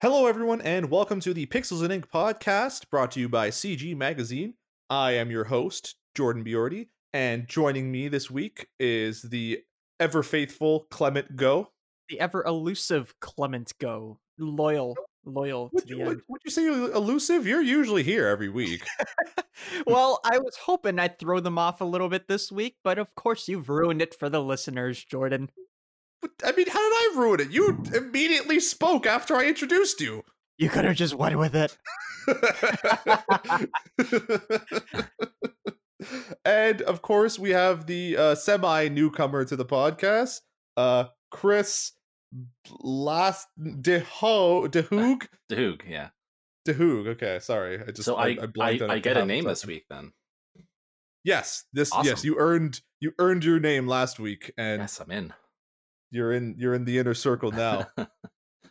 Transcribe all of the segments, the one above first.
Hello, everyone, and welcome to the Pixels and Ink podcast brought to you by CG Magazine. I am your host, Jordan Biordi, and joining me this week is the ever faithful Clement Goh. The ever elusive Clement Goh. Loyal, loyal Would to you, the would, would you say elusive? You're usually here every week. well, I was hoping I'd throw them off a little bit this week, but of course you've ruined it for the listeners, Jordan. But, I mean, how did I ruin it? You immediately spoke after I introduced you. You could have just went with it. and of course, we have the uh, semi newcomer to the podcast, uh, Chris Last Deho Dehoog Doog, yeah. Dehoog. Okay, sorry, I just So I I, blanked on I, get a name this week then. Yes, this yes you earned you earned your name last week, and yes, I'm in. You're in you're in the inner circle now.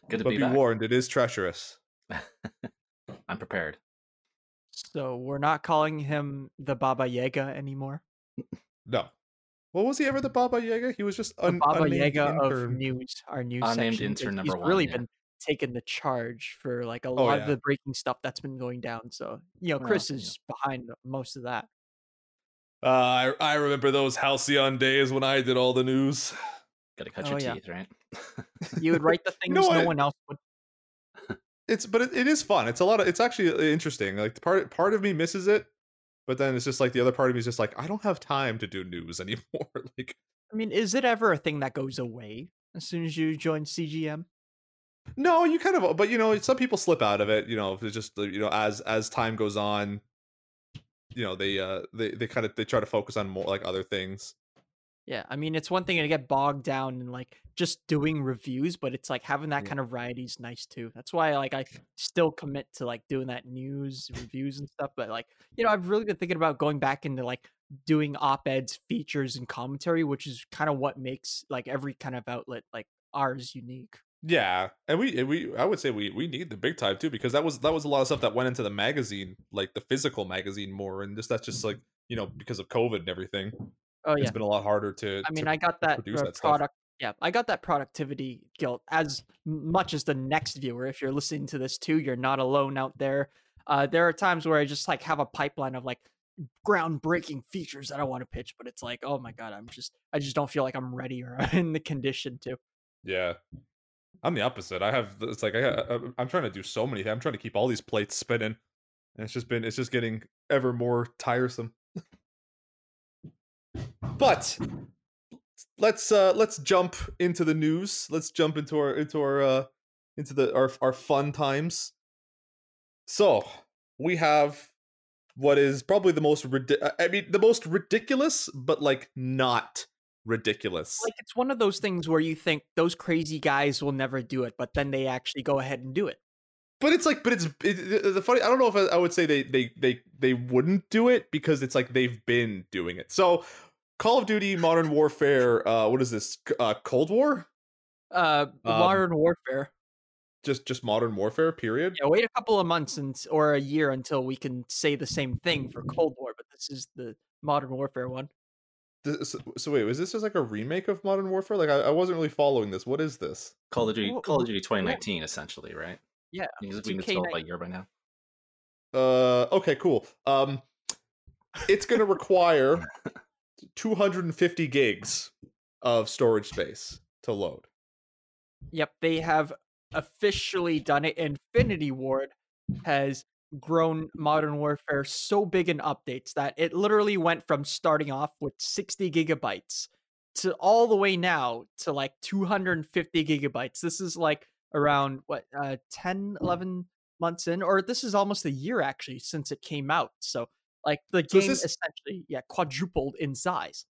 Good to but be be back. warned, it is treacherous. I'm prepared. So we're not calling him the Baba Yaga anymore. No. What was he ever the Baba Yaga? He was just The un- Baba unnamed Yaga of news, our news Unnamed section. intern He's one, really yeah. been taking the charge for like a Oh, lot yeah. of the breaking stuff that's been going down. So you know, Well, Chris yeah. is behind most of that. Uh, I I remember those halcyon days when I did all the news. Gotta cut Oh, your yeah. teeth, right? You would write the things know no what? one else would. It's but it, it is fun. It's a lot of it's actually uh, interesting. Like the part part of me misses it, but then it's just like the other part of me is just like I don't have time to do news anymore. like I mean, is it ever a thing that goes away as soon as you join CGM? no, you kind of but you know some people slip out of it. You know, it's just you know as as time goes on, you know they uh they they kind of they try to focus on more like other things. Yeah, I mean, it's one thing to get bogged down in like just doing reviews, but it's like having that Yeah. kind of variety is nice too. That's why like I still commit to like doing that news reviews and stuff. But like you know, I've really been thinking about going back into like doing op-eds, features, and commentary, which is kind of what makes like every kind of outlet like ours unique. Yeah, and we we I would say we we need the big time too because that was that was a lot of stuff that went into the magazine, like the physical magazine more, and just that's just mm-hmm. like you know because of COVID and everything, Oh yeah, it's been a lot harder to. I mean, to I got that, produce uh, that product. Yeah, I got that productivity guilt as much as the next viewer. If you're listening to this too, you're not alone out there. Uh, there are times where I just like have a pipeline of like groundbreaking features that I want to pitch, but it's like, oh my god, I'm just, I just don't feel like I'm ready or in the condition to. Yeah, I'm the opposite. I have it's like I I- I'm trying to do so many. things. I'm trying to keep all these plates spinning, and it's just been it's just getting ever more tiresome. But let's uh let's jump into the news. Let's jump into our into our uh into the our our fun times. So we have what is probably the most ridi- I mean the most ridiculous, but like not ridiculous. Like it's one of those things where you think those crazy guys will never do it, but then they actually go ahead and do it. but it's like but it's it, it- the funny i don't know if I, I would say they they they they wouldn't do it because it's like they've been doing it so call of duty modern warfare uh what is this uh cold war Uh, Um, modern warfare. just just modern warfare period Yeah, wait a couple of months and or a year until we can say the same thing for Cold War, but this is the Modern Warfare one. This- so, so wait was this just like a remake of modern warfare like I, I wasn't really following this what is this Call of Duty, Wha- Call of Duty 2019, essentially, right? Yeah, Because we can 2K tell by year by now. uh okay cool um it's gonna require 250 gigs of storage space to load Yep, they have officially done it. Infinity Ward has grown Modern Warfare so big in updates that it literally went from starting off with 60 gigabytes to all the way now to like 250 gigabytes. This is like around what uh 10 11 months in or this is almost a year actually since it came out. So like the So game this- essentially yeah quadrupled in size.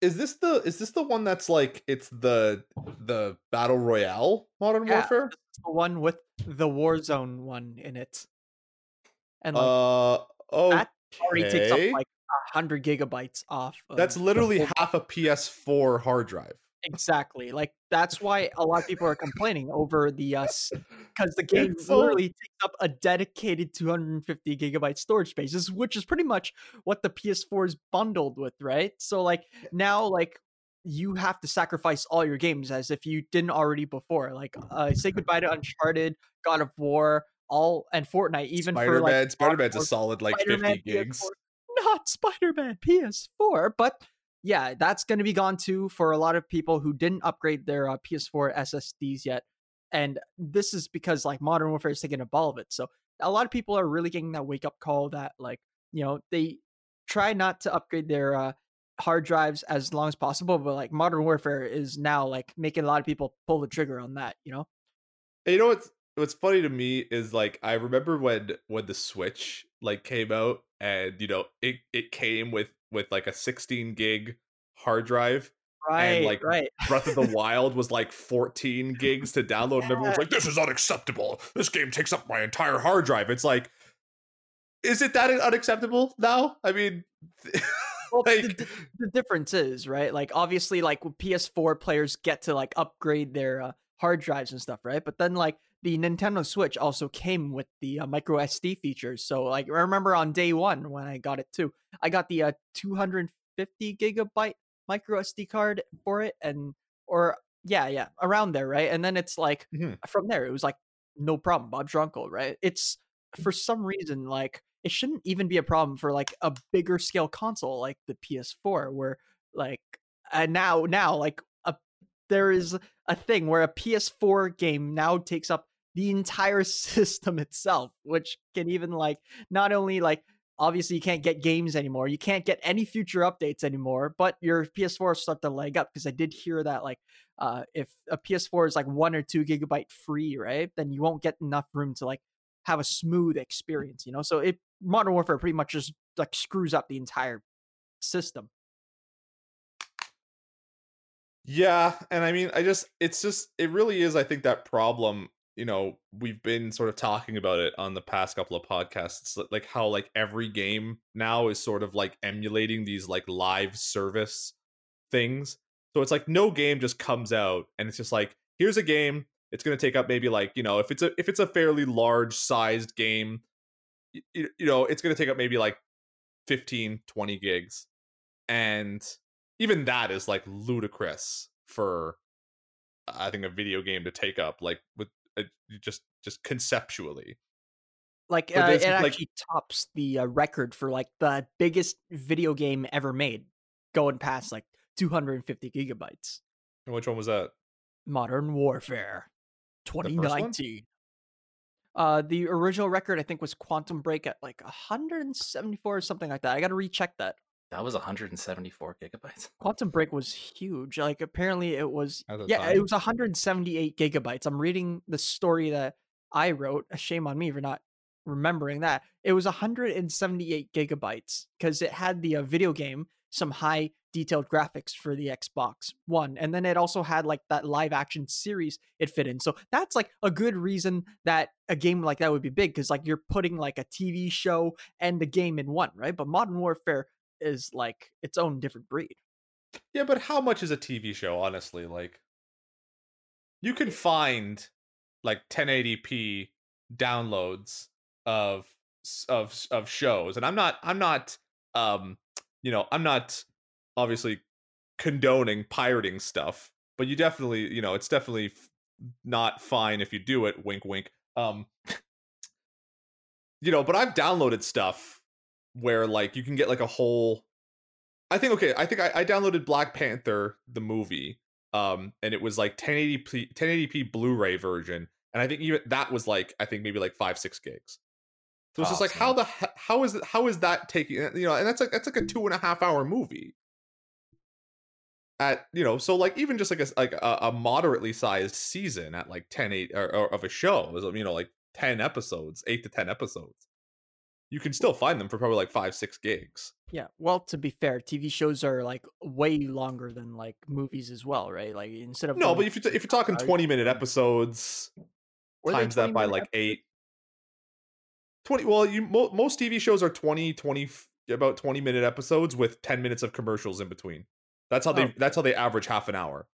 Is this the is this the one that's like it's the the battle royale modern Yeah. warfare? The one with the Warzone one in it. And like Uh oh, that already takes up like a hundred gigabytes off. that's of the literally half a PS4 hard drive. Exactly like that's why a lot of people are complaining over the us because the game It's so- literally takes up a dedicated 250 gigabyte storage space, which is pretty much what the PS4 is bundled with, right? So like now, like you have to sacrifice all your games as if you didn't already before. Like uh, say goodbye to Uncharted, God of War, all and Fortnite. Even Spider for like Spider Man's a solid like Spider-Man 50 gigs. PS4. Not Spider Man PS4, but yeah, that's going to be gone too for a lot of people who didn't upgrade their uh, PS4 SSDs yet. And this is because like Modern Warfare is taking a ball of it. So a lot of people are really getting that wake up call that like you know they try not to upgrade their uh, hard drives as long as possible, but like Modern Warfare is now like making a lot of people pull the trigger on that. You know. And you know what's what's funny to me is like I remember when when the Switch like came out and you know it it came with with like a 16 gig hard drive Right, and like, right. Breath of the Wild was like 14 gigs to download, and everyone's like, "This is unacceptable. This game takes up my entire hard drive." It's like, is it that unacceptable now? I mean, Well, the, like, the, the difference is right. Like obviously, like when PS4 players get to like upgrade their uh, hard drives and stuff, right? But then like the Nintendo Switch also came with the uh, micro SD features. So like I remember on day one when I got it too, I got the uh, 250 gigabyte micro SD card for it, and or yeah, yeah, around there, right? And then it's like Mhm. from there, it was like no problem, Bob's your uncle, right? It's for some reason like it shouldn't even be a problem for like a bigger scale console like the PS4 where like and now now like a there is a thing where a PS4 game now takes up the entire system itself which can even like not only like obviously you can't get games anymore you can't get any future updates anymore but your PS4 start to leg up because I did hear that like uh if a PS4 is like 1 or 2 gigabyte free right then you won't get enough room to like have a smooth experience, you know. So it Modern Warfare pretty much just like screws up the entire system. Yeah, and I mean, I just it's just it really is I think that problem, you know, we've been sort of talking about it on the past couple of podcasts. Like how like every game now is sort of like emulating these like live service things. So it's like no game just comes out and it's just like here's a game, it's going to take up maybe like, you know, if it's a if it's a fairly large sized game, y- y- you know, it's going to take up maybe like 15 20 gigs. And even that is like ludicrous for I think a video game to take up like with just just conceptually. Like uh, it like- actually tops the uh, record for like the biggest video game ever made, going past like 250 gigabytes. And which one was that? Modern Warfare first one? 2019. Uh, the original record I think was Quantum Break at like 174 or something like that. I got to recheck that. That was 174 gigabytes. Quantum Break was huge. Like apparently it was At the yeah, it was 178 gigabytes. I'm reading the story that I wrote. A shame on me for not remembering that. It was 178 gigabytes because it had the uh, video game, some high detailed graphics for the Xbox One, and then it also had like that live action series it fit in. So that's like a good reason that a game like that would be big because like you're putting like a TV show and the game in one, right? But Modern Warfare is like its own different breed. Yeah, but how much is a TV show, honestly? Like you can find like 1080p downloads of of of shows. And I'm not I'm not um you know, I'm not obviously condoning pirating stuff, but you definitely, you know, it's definitely f- not fine if you do it, wink wink. Um you know, but I've downloaded stuff where like you can get like a whole I think okay, I think I, I downloaded Black Panther the movie, um, and it was like 1080p 1080p Blu-ray version, and I think even that was like I think maybe like five six gigs. So it's just like how the how is it how is that taking you know, and that's like that's like a two and a half hour movie. At you know, so like even just like a like a, a moderately sized season at like 10 8 or, or of a show, is, you know, like ten episodes, eight to ten episodes, you can still find them for probably like five six gigs. Yeah. Well, to be fair, TV shows are like way longer than like movies as well, right? Like instead of No, but if you if you're talking 20 minute episodes times that by like episodes? 8 20 well, you mo- most TV shows are 20 20 about 20 minute episodes with 10 minutes of commercials in between. That's how they Oh. that's how they average half an hour.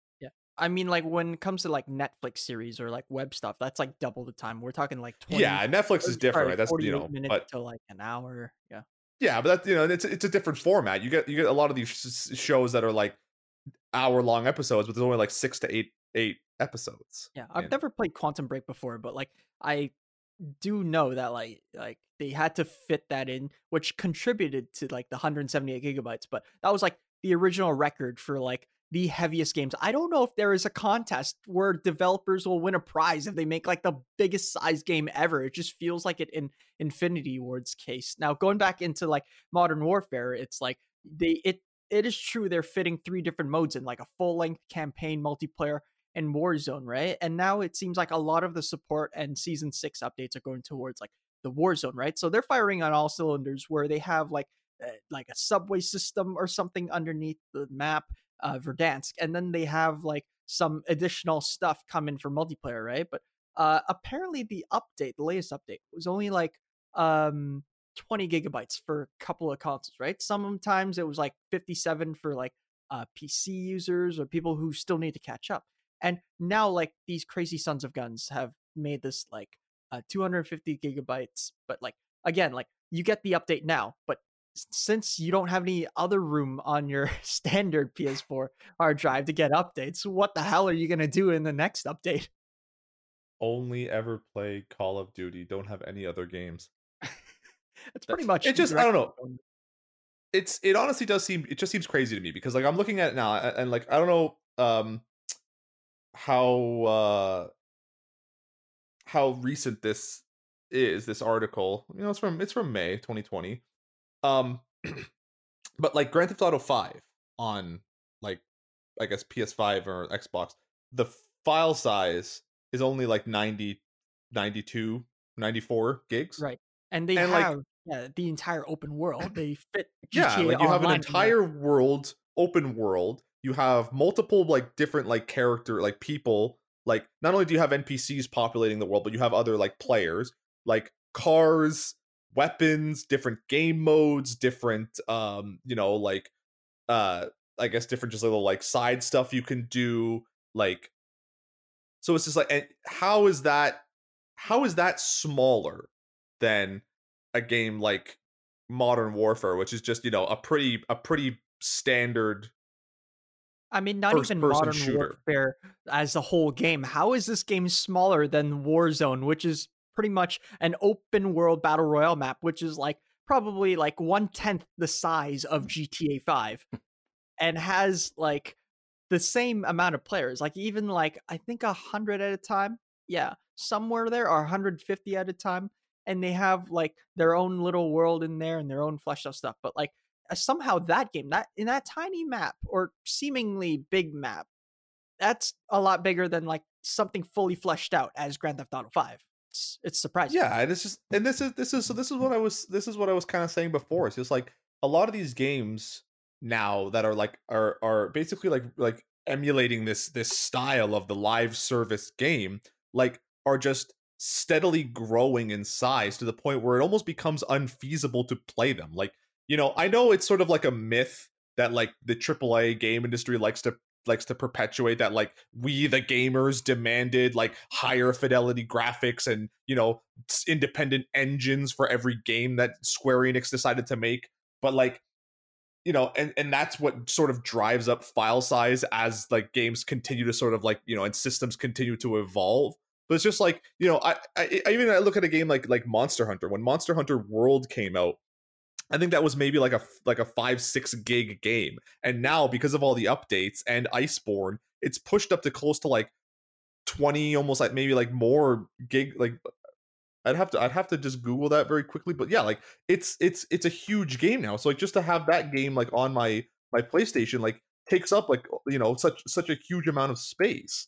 I mean, like when it comes to like Netflix series or like web stuff, that's like double the time. We're talking like 20, yeah, Netflix is different, right? That's you know, but to like an hour. Yeah. yeah, but that's you know, it's it's a different format. You get you get a lot of these sh- sh- shows that are like hour long episodes, but there's only like six to eight eight episodes. Yeah, I've And- never played Quantum Break before, but like I do know that like like they had to fit that in, which contributed to like the 178 gigabytes. But that was like the original record for like the heaviest games. I don't know if there is a contest where developers will win a prize if they make like the biggest size game ever. It just feels like it in Infinity Ward's case. Now going back into like Modern Warfare, it's like they it it is true they're fitting three different modes in like a full length campaign multiplayer and Warzone, right? And now it seems like a lot of the support and season six updates are going towards like the Warzone, right? So they're firing on all cylinders where they have like uh, like a subway system or something underneath the map, uh, Verdansk, and then they have like some additional stuff coming for multiplayer, right? But uh, apparently the update, the latest update, was only like um 20 gigabytes for a couple of consoles, right? Sometimes it was like 57 for like uh, PC users or people who still need to catch up. And now, like these crazy sons of guns have made this like uh, 250 gigabytes, but like again, like you get the update now, but since you don't have any other room on your standard PS4 hard drive to get updates, what the hell are you gonna do in the next update? Only ever play Call of Duty. Don't have any other games. It's pretty much it just- I don't know. it's it honestly does seem it just seems crazy to me because like I'm looking at it now and, and, like I don't know um how uh how recent this is this article you know it's from it's from May 2020 um but like Grand Theft Auto 5 on like I guess PS5 or Xbox the file size is only like 90 92 94 gigs Right. And they And, like- have yeah, the entire open world. They fit yeah like you have an entire world open world you have multiple like different like character like people like not only do you have npcs populating the world but you have other like players like cars weapons different game modes different um you know like uh i guess different just little like side stuff you can do like so it's just like and how is that how is that smaller than a game like modern warfare which is just you know a pretty a pretty standard I mean, not even modern shooter. warfare as a whole game. How is this game smaller than Warzone, which is pretty much an open world battle royale map, which is like probably like one tenth the size of GTA Five, and has like the same amount of players. Like even like I think a hundred at a time. Yeah, somewhere there or 150 at a time, and they have like their own little world in there and their own fleshed out stuff. But like uh, somehow that game that in that tiny map or seemingly big map that's a lot bigger than like something fully fleshed out as grand theft auto 5 it's, it's surprising. Yeah and it's just and this is this is so this is what i was this is what i was kind of saying before it's just like a lot of these games now that are like are are basically like like emulating this this style of the live service game like are just steadily growing in size to the point where it almost becomes unfeasible to play them like you know i know it's sort of like a myth that like the AAA game industry likes to likes to perpetuate that like we the gamers demanded like higher fidelity graphics and you know independent engines for every game that Square Enix decided to make. But like you know and and that's what sort of drives up file size as like games continue to sort of like you know and systems continue to evolve. But it's just like you know I, I I even I look at a game like like Monster Hunter. When Monster Hunter World came out I think that was maybe like a like a 5 6 gig game. And now because of all the updates and Iceborne it's pushed up to close to like 20 almost like maybe like more gig like I'd have to I'd have to just google that very quickly. But yeah like it's it's it's a huge game now. So like just to have that game like on my my PlayStation like takes up like you know such such a huge amount of space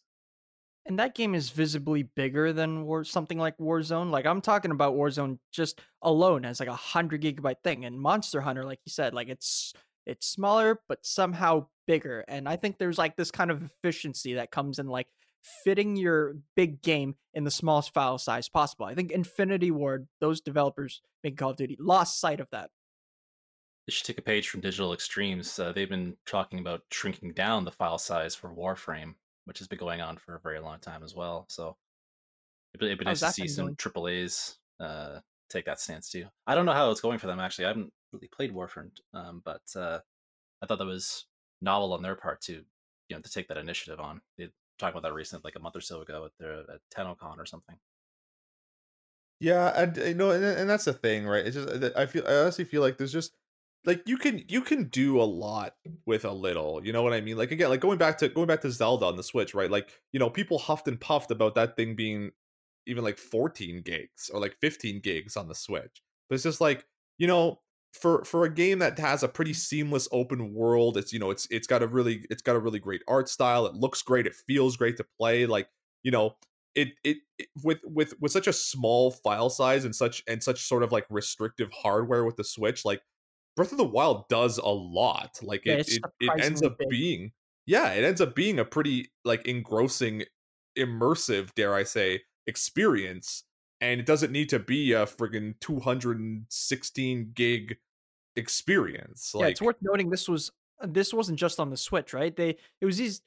and that game is visibly bigger than war something like warzone like i'm talking about warzone just alone as like a 100 gigabyte thing and monster hunter like you said like it's it's smaller but somehow bigger and i think there's like this kind of efficiency that comes in like fitting your big game in the smallest file size possible i think infinity ward those developers making call of duty lost sight of that They should take a page from Digital Extremes. Uh, they've been talking about shrinking down the file size for Warframe, which has been going on for a very long time as well. So it'd be, it'd be nice to see some going? AAA's uh, take that stance too. I don't know how it's going for them actually. I haven't really played Warframe, um, but uh, I thought that was novel on their part to you know to take that initiative on. They talked about that recently, like a month or so ago at their at TennoCon or something. Yeah, and you know, and, and that's the thing, right? It's just I feel I honestly feel like there's just like you can you can do a lot with a little. You know what I mean? Like again, like going back to going back to Zelda on the Switch, right? Like you know, people huffed and puffed about that thing being even like 14 gigs or like 15 gigs on the Switch, but it's just like you know for for a game that has a pretty seamless open world it's you know it's it's got a really it's got a really great art style it looks great it feels great to play like you know it, it, it with with with such a small file size and such and such sort of like restrictive hardware with the switch like breath of the wild does a lot like Yeah, it it, it ends up big. being yeah it ends up being a pretty like engrossing immersive dare i say experience and it doesn't need to be a friggin 216 gig experience yeah, like it's worth noting this was uh, this wasn't just on the Switch, right? They it was these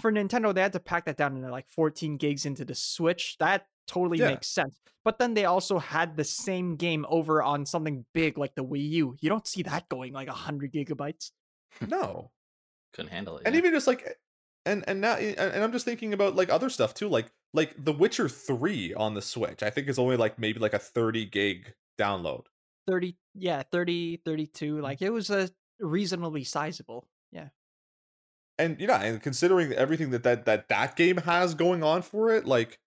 for Nintendo. They had to pack that down into like 14 gigs into the Switch. That totally Yeah. makes sense. But then they also had the same game over on something big like the Wii U. You don't see that going like 100 gigabytes. no Couldn't handle it. and yeah. even just like and and now and and i'm just thinking about like other stuff too like like the witcher 3 on the switch i think is only like maybe like a 30 gig download 30 yeah 30 32 mm. like it was a reasonably sizable yeah and you know and considering everything that that that that game has going on for it like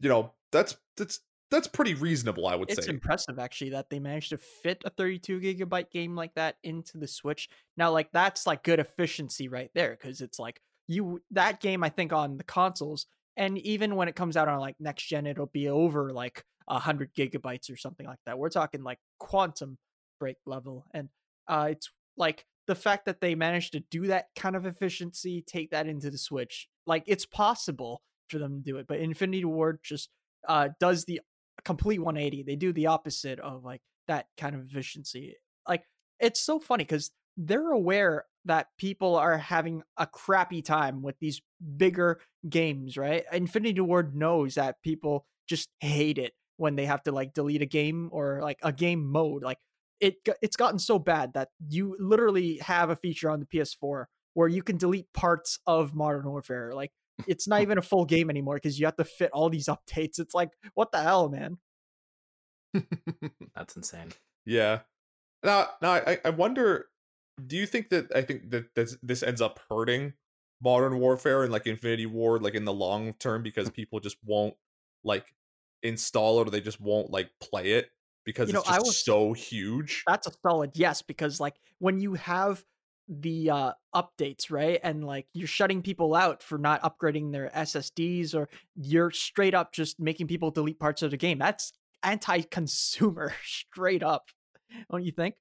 you know that's that's that's pretty reasonable i would it's say. impressive actually that they managed to fit a 32 gigabyte game like that into the switch. Now like that's like good efficiency right there because it's like you that game i think on the consoles and even when it comes out on like next gen it'll be over like 100 gigabytes or something like that. We're talking like quantum break level and uh it's like the fact that they managed to do that kind of efficiency take that into the switch like it's possible for them to do it but infinity ward just uh does the complete 180 they do the opposite of like that kind of efficiency. Like it's so funny because they're aware that people are having a crappy time with these bigger games right? Infinity ward knows that people just hate it when they have to like delete a game or like a game mode. Like it it's gotten so bad that you literally have a feature on the PS4 where you can delete parts of Modern Warfare. Like it's not even a full game anymore because you have to fit all these updates. It's like what the hell man? That's insane. yeah. Now now i i wonder do you think that i think that this this ends up hurting modern warfare and like infinity ward like in the long term because people just won't like install it or they just won't like play it because You know, it's I just was- so huge? That's a solid yes because like when you have the uh updates right and like you're shutting people out for not upgrading their ssds or you're straight up just making people delete parts of the game that's anti-consumer straight up don't you think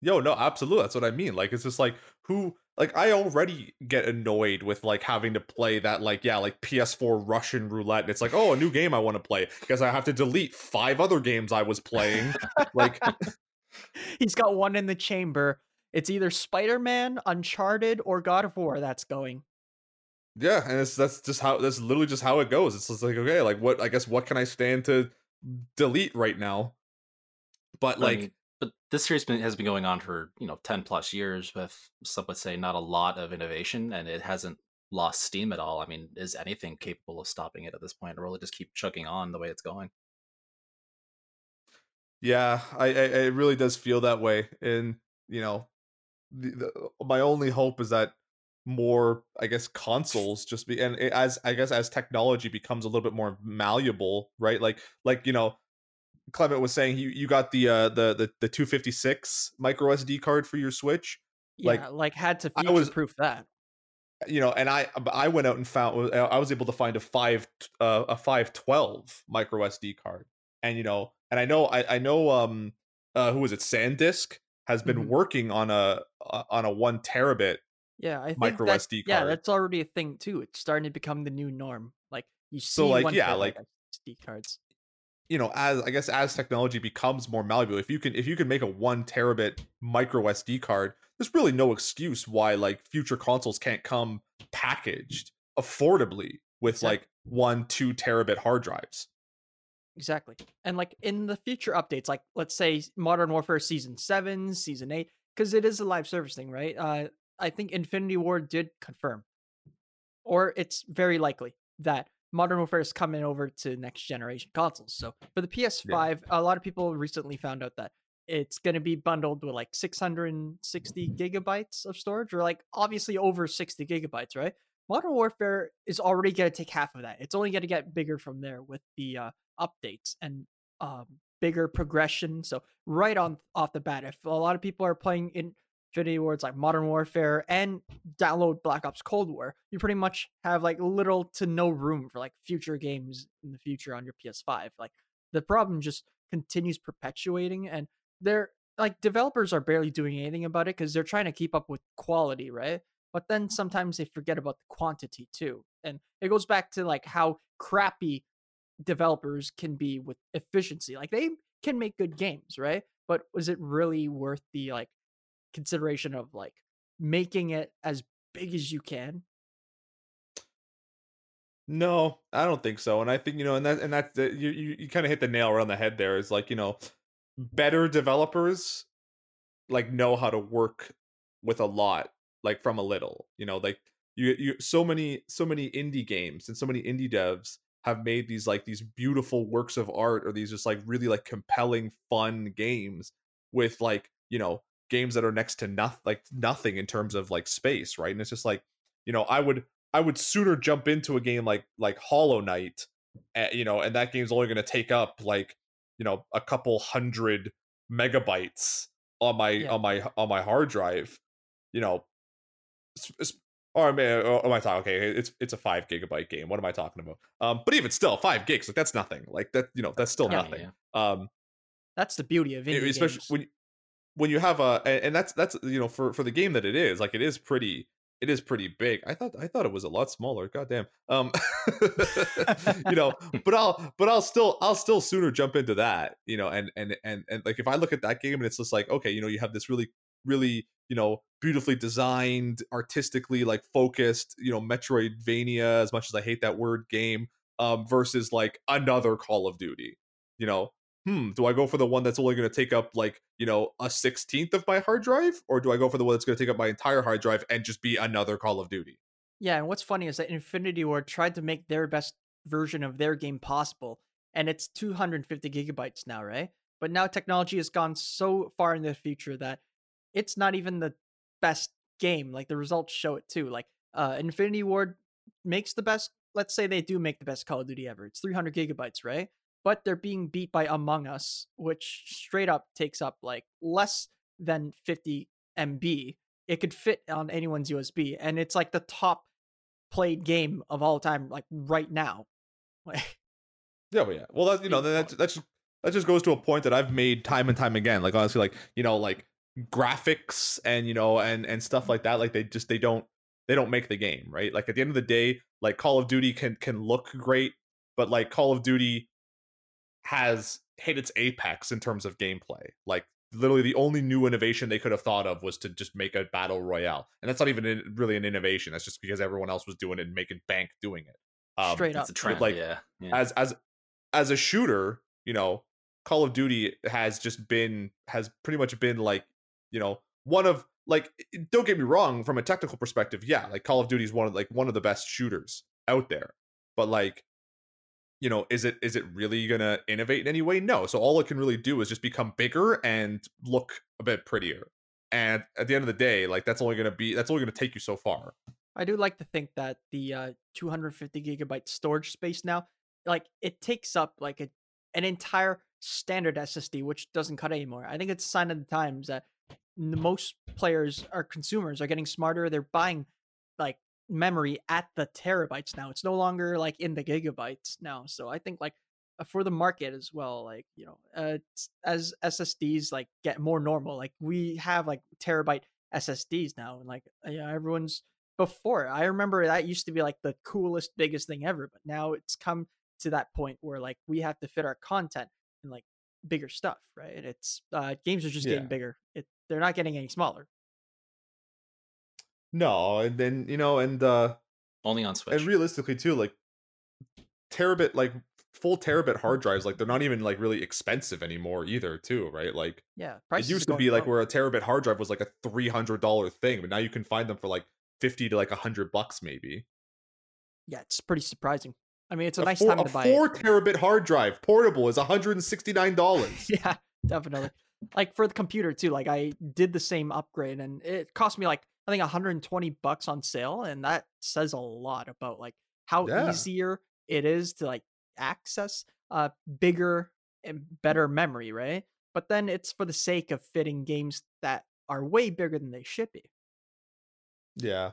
Yo, no, absolutely. That's what I mean. Like, it's just like who, like, I already get annoyed with like having to play that, like, yeah, like PS4 Russian roulette. And it's like, oh, a new game I want to play because I have to delete five other games I was playing. like, he's got one in the chamber it's either spider-man uncharted or god of war that's going yeah, and it's that's just how that's literally just how it goes. It's just like, okay, like, what? I guess what can I stand to delete right now? But I like, mean, but this series been, has been going on for you know ten plus years with some would say not a lot of innovation, and it hasn't lost steam at all. I mean, is anything capable of stopping it at this point, or will it just keep chugging on the way it's going? Yeah, I, I it really does feel that way, and you know, the, the, my only hope is that more, I guess, consoles just be and it- as I guess as technology becomes a little bit more malleable, right? Like like you know, Clement was saying you you got the uh the the the two fifty six micro SD card for your Switch, Like, yeah like, had to I was- proof that. you know, and I I went out and found I was able to find a five uh, a five twelve micro SD card, and you know, and I know I I know um uh who is it? SanDisk has been Mhm. working on a uh, on a one terabit Yeah, I think micro that, SD Yeah, that's already a thing too. It's starting to become the new norm. Like you see, So, like, one yeah, like- SD cards. you know as i guess as technology becomes more malleable if you can if you can make a one terabit micro sd card there's really no excuse why like future consoles can't come packaged affordably with Exactly. like one two terabit hard drives Exactly. And like in the future updates, like let's say Modern Warfare Season Seven, Season Eight, because it is a live service thing, right? Uh, I think Infinity Ward did confirm, or it's very likely that Modern Warfare is coming over to next generation consoles. So for the PS5, a lot of people recently found out that it's going to be bundled with like 660 gigabytes of storage, or like obviously over 60 gigabytes, right? Modern Warfare is already going to take half of that. It's only going to get bigger from there with the uh, updates and um, bigger progression. So right on off the bat, if a lot of people are playing in Infinity Wards like Modern Warfare and download Black Ops Cold War, you pretty much have like little to no room for like future games in the future on your PS5. Like the problem just continues perpetuating and they're like developers are barely doing anything about it because they're trying to keep up with quality, right? But then sometimes they forget about the quantity too. And it goes back to like how crappy developers can be with efficiency. Like they can make good games, right? But was it really worth the like consideration of like making it as big as you can? No, I don't think so. And I think you know, and that and that you you, you kind of hit the nail around the head there. Is like you know, mm-hmm. better developers like know how to work with a lot, like from a little. You know, like you you so many so many indie games and so many indie devs have made these like these beautiful works of art or these just like really like compelling fun games with like you know games that are next to nothing like nothing in terms of like space right and it's just like you know i would i would sooner jump into a game like like hollow knight uh, you know and that game's only going to take up like you know a couple hundred megabytes on my yeah. on my on my hard drive you know or am I, or am I talking? Okay, it's it's a five gigabyte game. What am I talking about? Um, but even still, five gigs like that's nothing. Like that, you know, that's still yeah, nothing. Yeah. Um, that's the beauty of it, especially games. when when you have a and that's that's you know for for the game that it is like it is pretty it is pretty big. I thought I thought it was a lot smaller. God damn. Um, you know, but I'll but I'll still I'll still sooner jump into that. You know, and and and and like if I look at that game and it's just like okay, you know, you have this really really you know beautifully designed artistically like focused you know metroidvania as much as i hate that word game um versus like another call of duty you know? Hmm do i go for the one that's only going to take up like you know a 16th of my hard drive? Or do i go for the one that's going to take up my entire hard drive and just be another call of duty? Yeah and what's funny is that infinity ward tried to make their best version of their game possible and it's 250 gigabytes now right? But now technology has gone so far in the future that it's not even the best game. Like the results show it too. Like uh Infinity Ward makes the best let's say they do make the best Call of Duty ever. It's 300 gigabytes, right? But they're being beat by Among Us, which straight up takes up like less than 50 MB. It could fit on anyone's USB, and it's like the top played game of all time, like right now. yeah, well, yeah. Well, that you know that that's that just goes to a point that I've made time and time again. Like honestly, like you know, like graphics and you know and and stuff like that like they just they don't they don't make the game right? Like at the end of the day like call of duty can can look great but like call of duty has hit its apex in terms of gameplay. Like literally the only new innovation they could have thought of was to just make a battle royale and that's not even really an innovation that's just because everyone else was doing it and making bank doing it. Um, straight up it's a trend like yeah, yeah. as as as a shooter you know call of duty has just been has pretty much been like you know, one of like don't get me wrong from a technical perspective, yeah, like Call of Duty is one of like one of the best shooters out there. But like you know, is it is it really going to innovate in any way? No. So all it can really do is just become bigger and look a bit prettier. And at the end of the day, like that's only going to be that's only going to take you so far. I do like to think that the uh, 250 gigabyte storage space now, like it takes up like a, an entire standard SSD, which doesn't cut anymore. I think it's a sign of the times that most players are consumers are getting smarter. They're buying like memory at the terabytes now. It's no longer like in the gigabytes now. So I think like uh, for the market as well, like you know, uh, as SSDs like get more normal, like we have like terabyte SSDs now, and like uh, yeah, everyone's before. I remember that used to be like the coolest, biggest thing ever, but now it's come to that point where like we have to fit our content and like bigger stuff, right? It's uh games are just yeah. getting bigger. It they're not getting any smaller. No, and then you know, and uh only on Switch. And realistically too, like terabit like full terabit hard drives like they're not even like really expensive anymore either too right like Yeah, it used to be going like up. where a terabit hard drive was like a $300 thing but now you can find them for like 50 to like a 100 bucks maybe yeah, it's pretty surprising. I mean, it's a, a nice four, time a to buy a four it. terabit hard drive portable is $169 yeah, definitely. Like for the computer too. Like I did the same upgrade, and it cost me like I think 120 bucks on sale, and that says a lot about like how Yeah. easier it is to like access uh bigger and better memory, right? But then it's for the sake of fitting games that are way bigger than they should be. Yeah.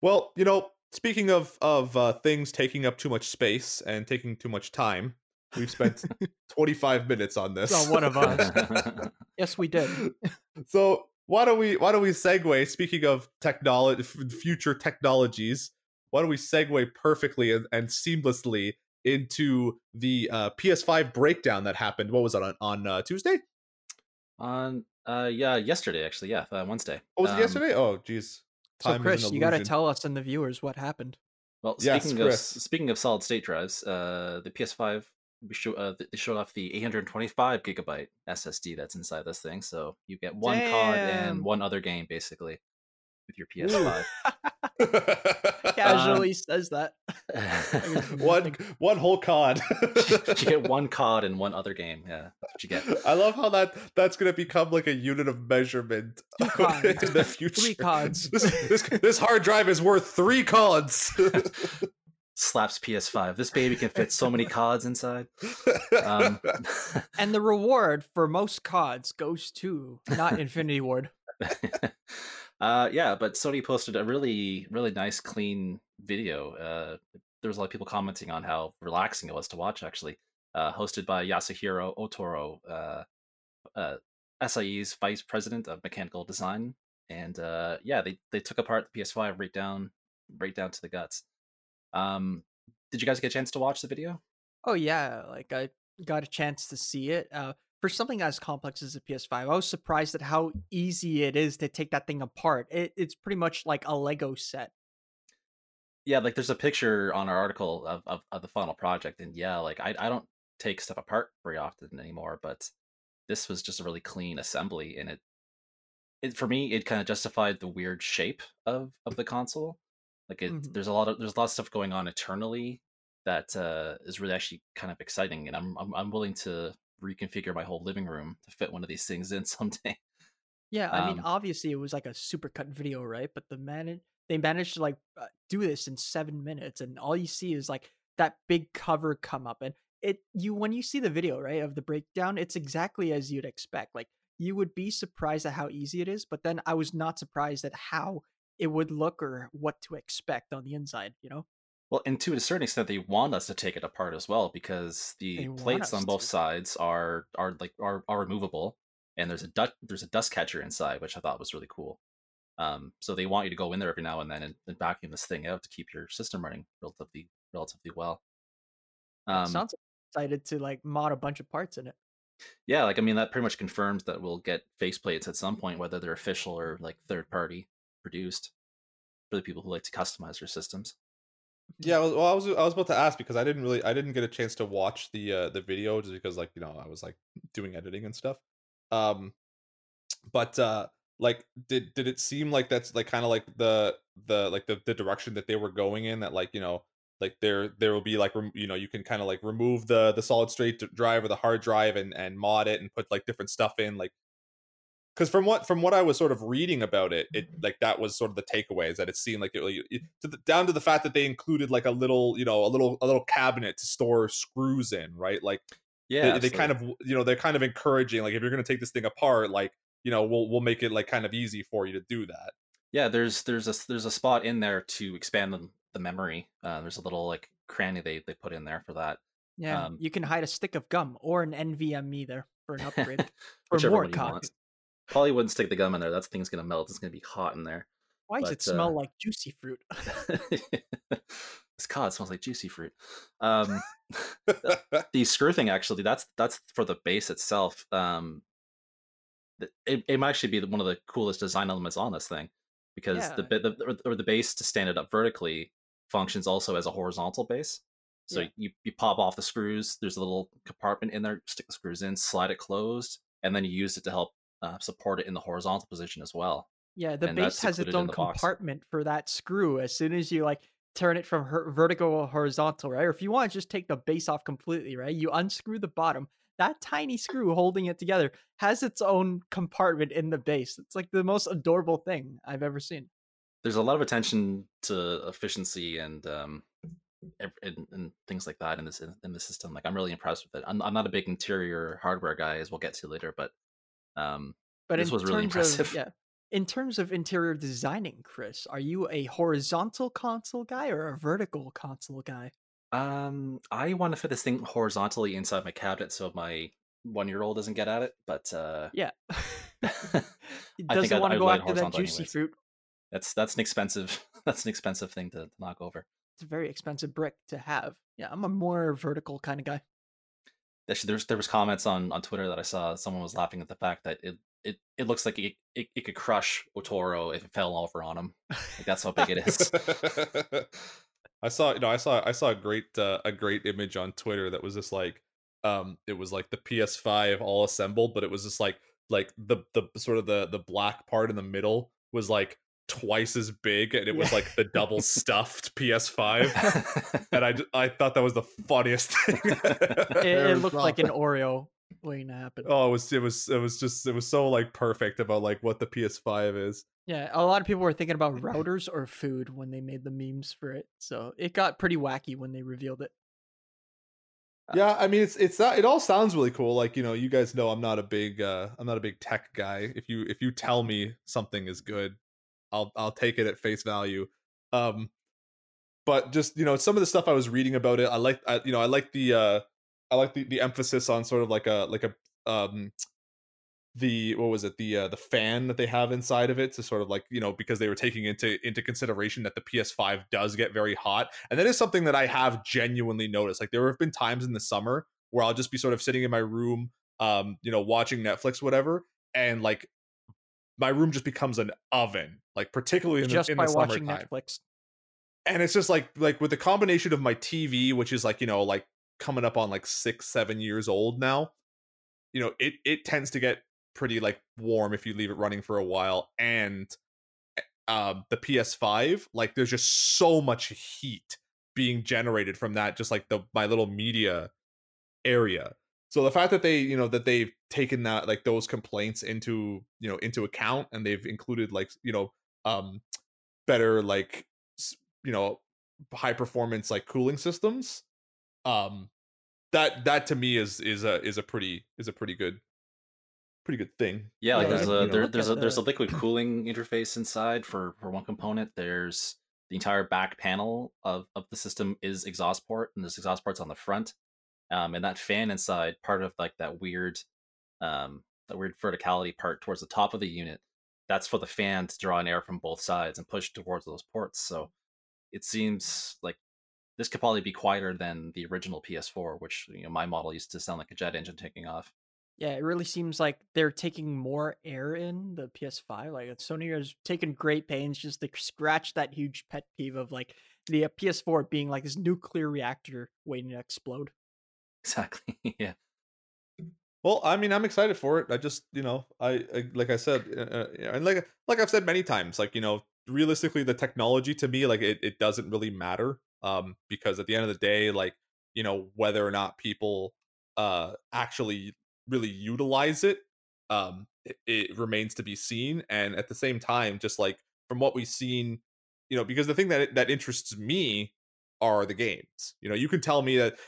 Well, you know, speaking of of uh, things taking up too much space and taking too much time, we've spent 25 minutes on this. So one of us. Yes, we did. so why don't we why don't we segue? Speaking of technology, future technologies, why don't we segue perfectly and, and seamlessly into the uh, PS5 breakdown that happened? What was that on on uh, Tuesday? On uh yeah, yesterday actually, yeah, uh, Wednesday. Oh, was it Um, yesterday? Oh, geez. So Time is Chris, you got to tell us and the viewers what happened. Well, Yes, speaking of Chris. speaking of solid state drives, uh, the PS5 we show uh, they showed off the 825 gigabyte SSD that's inside this thing, so you get one COD Damn. and one other game basically with your PS5. Casually says that. one one whole cod. you get one COD and one other game. Yeah, what you get. I love how that that's gonna become like a unit of measurement in the future. Three cods. This, this this hard drive is worth three cods. Slaps PS5. This baby can fit so many CODs inside. Um, And the reward for most CODs goes to not Infinity Ward. uh, yeah, but Sony posted a really, really nice, clean video. Uh, there was a lot of people commenting on how relaxing it was to watch. Actually, uh, hosted by Yasuhiro Ootori, uh, uh, SIE's vice president of mechanical design, and uh, yeah, they they took apart the PS5 right down, right down to the guts. Um, did you guys get a chance to watch the video? Oh yeah, like I got a chance to see it. Uh, for something as complex as a PS5, I was surprised at how easy it is to take that thing apart. It, it's pretty much like a Lego set. yeah like there's a picture on our article of, of, of the final project and yeah like I, I don't take stuff apart very often anymore but this was just a really clean assembly and it it for me it kind of justified the weird shape of of the console like it Mhm. there's a lot of there's a lot of stuff going on internally that uh is really actually kind of exciting and i'm i'm, I'm willing to reconfigure my whole living room to fit one of these things in someday Yeah, I mean, Um, obviously it was like a super cut video, right? But the man they managed to like uh, do this in seven minutes, and all you see is like that big cover come up, and it you when you see the video right of the breakdown, it's exactly as you'd expect. Like you would be surprised at how easy it is, but then I was not surprised at how it would look or what to expect on the inside. You know? Well, and to a certain extent, they want us to take it apart as well because the want plates on both to. sides are are like are, are removable, and there's a du- there's a dust catcher inside, which I thought was really cool. Um, so they want you to go in there every now and then and, and vacuum this thing out to keep your system running relatively relatively well. Um, Sounds excited to like mod a bunch of parts in it. yeah, like I mean that pretty much confirms that we'll get faceplates at some point, whether they're official or like third party produced for the people who like to customize their systems. Yeah, well, I was I was about to ask because I didn't really I didn't get a chance to watch the uh the video just because like you know I was like doing editing and stuff. Um, but uh, like did did it seem like that's like kind of like the the like the the direction that they were going in that like you know like there there will be like rem- you know you can kind of like remove the the solid d- drive or the hard drive and and mod it and put like different stuff in like because from what from what I was sort of reading about it, it like that was sort of the takeaway is that it seemed like it, really- it to the, down to the fact that they included like a little you know a little a little cabinet to store screws in, right? Like Yeah, they, they kind of you know they're kind of encouraging like if you're gonna take this thing apart, like you know we'll we'll make it like kind of easy for you to do that. Yeah, there's there's a there's a spot in there to expand the, the memory. Uh, there's a little like cranny they they put in there for that. Yeah, Um, you can hide a stick of gum or an NVMe there for an upgrade for Whichever more one you COD. want. Probably wouldn't stick the gum in there. That thing's gonna melt. It's gonna be hot in there. Why does But, it smell uh, like juicy fruit? this cod smells like juicy fruit. Um, the screw thing actually that's that's for the base itself. Um, it, it might actually be one of the coolest design elements on this thing because the bit the, or- or the base to stand it up vertically functions also as a horizontal base. So Yeah. you, you pop off the screws. There's a little compartment in there. Stick the screws in, slide it closed, and then you use it to help uh, support it in the horizontal position as well. Yeah, the And base has its own the box. compartment for that screw. As soon as you like turn it from her- vertical or horizontal, right? Or if you want to just take the base off completely, right? You unscrew the bottom. That tiny screw holding it together has its own compartment in the base. It's like the most adorable thing I've ever seen. There's a lot of attention to efficiency and um, and, and things like that in this in the system. Like I'm really impressed with it. I'm, I'm not a big interior hardware guy, as we'll get to later, but um, But This was really impressive. Of, yeah. In terms of interior designing, Chris, are you a horizontal console guy or a vertical console guy? Um, I want to fit this thing horizontally inside my cabinet so my one-year-old doesn't get at it. But uh, Yeah. I He think doesn't want to go after that juicy anyways. fruit. that's that's an expensive that's an expensive thing to knock over. It's a very expensive brick to have. Yeah, I'm a more vertical kind of guy. Actually, there's there was comments on on Twitter that I saw. Someone was laughing at the fact that it it, it looks like it, it, it could crush Ootori if it fell over on him. Like that's how big it is. I saw, you know, I saw, I saw a great, uh, a great image on Twitter that was just like, um, it was like the PS5 all assembled, but it was just like, like the the sort of the the black part in the middle was like twice as big, and it was like the double stuffed PS5, and I, ju- I thought that was the funniest thing. It, it was looked like an Oreo waiting to happen. Oh, it was, it was, it was just, it was so like perfect about like what the PS5 is. Yeah, a lot of people were thinking about routers or food when they made the memes for it. So it got pretty wacky when they revealed it. yeah i mean it's it's not it all sounds really cool like you know you guys know i'm not a big uh i'm not a big tech guy if you if you tell me something is good i'll i'll take it at face value um but just you know some of the stuff i was reading about it i like I, you know i like the uh i like the, the emphasis on sort of like a like a um the what was it the uh, the fan that they have inside of it to sort of like you know because they were taking into into consideration that the PS5 does get very hot and that is something that I have genuinely noticed like there have been times in the summer where I'll just be sort of sitting in my room um you know watching Netflix whatever and like my room just becomes an oven like particularly in the, just in by the watching summertime Netflix. and it's just like like with the combination of my TV, which is like you know like coming up on like six seven years old now, you know it it tends to get pretty like warm if you leave it running for a while, and um the PS5 like there's just so much heat being generated from that just like the my little media area. So the fact that they you know that they've taken that like those complaints into you know into account and they've included like you know um better like you know high performance like cooling systems um that that to me is is a is a pretty is a pretty good pretty good thing Yeah, like there's a there, there's a there's a liquid cooling interface inside for for one component. There's the entire back panel of of the system is exhaust port, and there's exhaust ports on the front. Um, and that fan inside, part of like that weird, um, that weird verticality part towards the top of the unit, that's for the fan to draw in air from both sides and push towards those ports. So it seems like this could probably be quieter than the original PS4, which you know my model used to sound like a jet engine taking off. Yeah, it really seems like they're taking more air in the PS5. Like Sony has taken great pains just to scratch that huge pet peeve of like the uh, PS4 being like this nuclear reactor waiting to explode. Exactly. yeah. well i mean i'm excited for it i just you know i, I like i said uh, uh, and like like i've said many times like you know realistically the technology to me like it, it doesn't really matter um because at the end of the day like you know whether or not people uh actually really utilize it um it, it remains to be seen and at the same time just like from what we've seen you know because the thing that that interests me are the games you know you can tell me that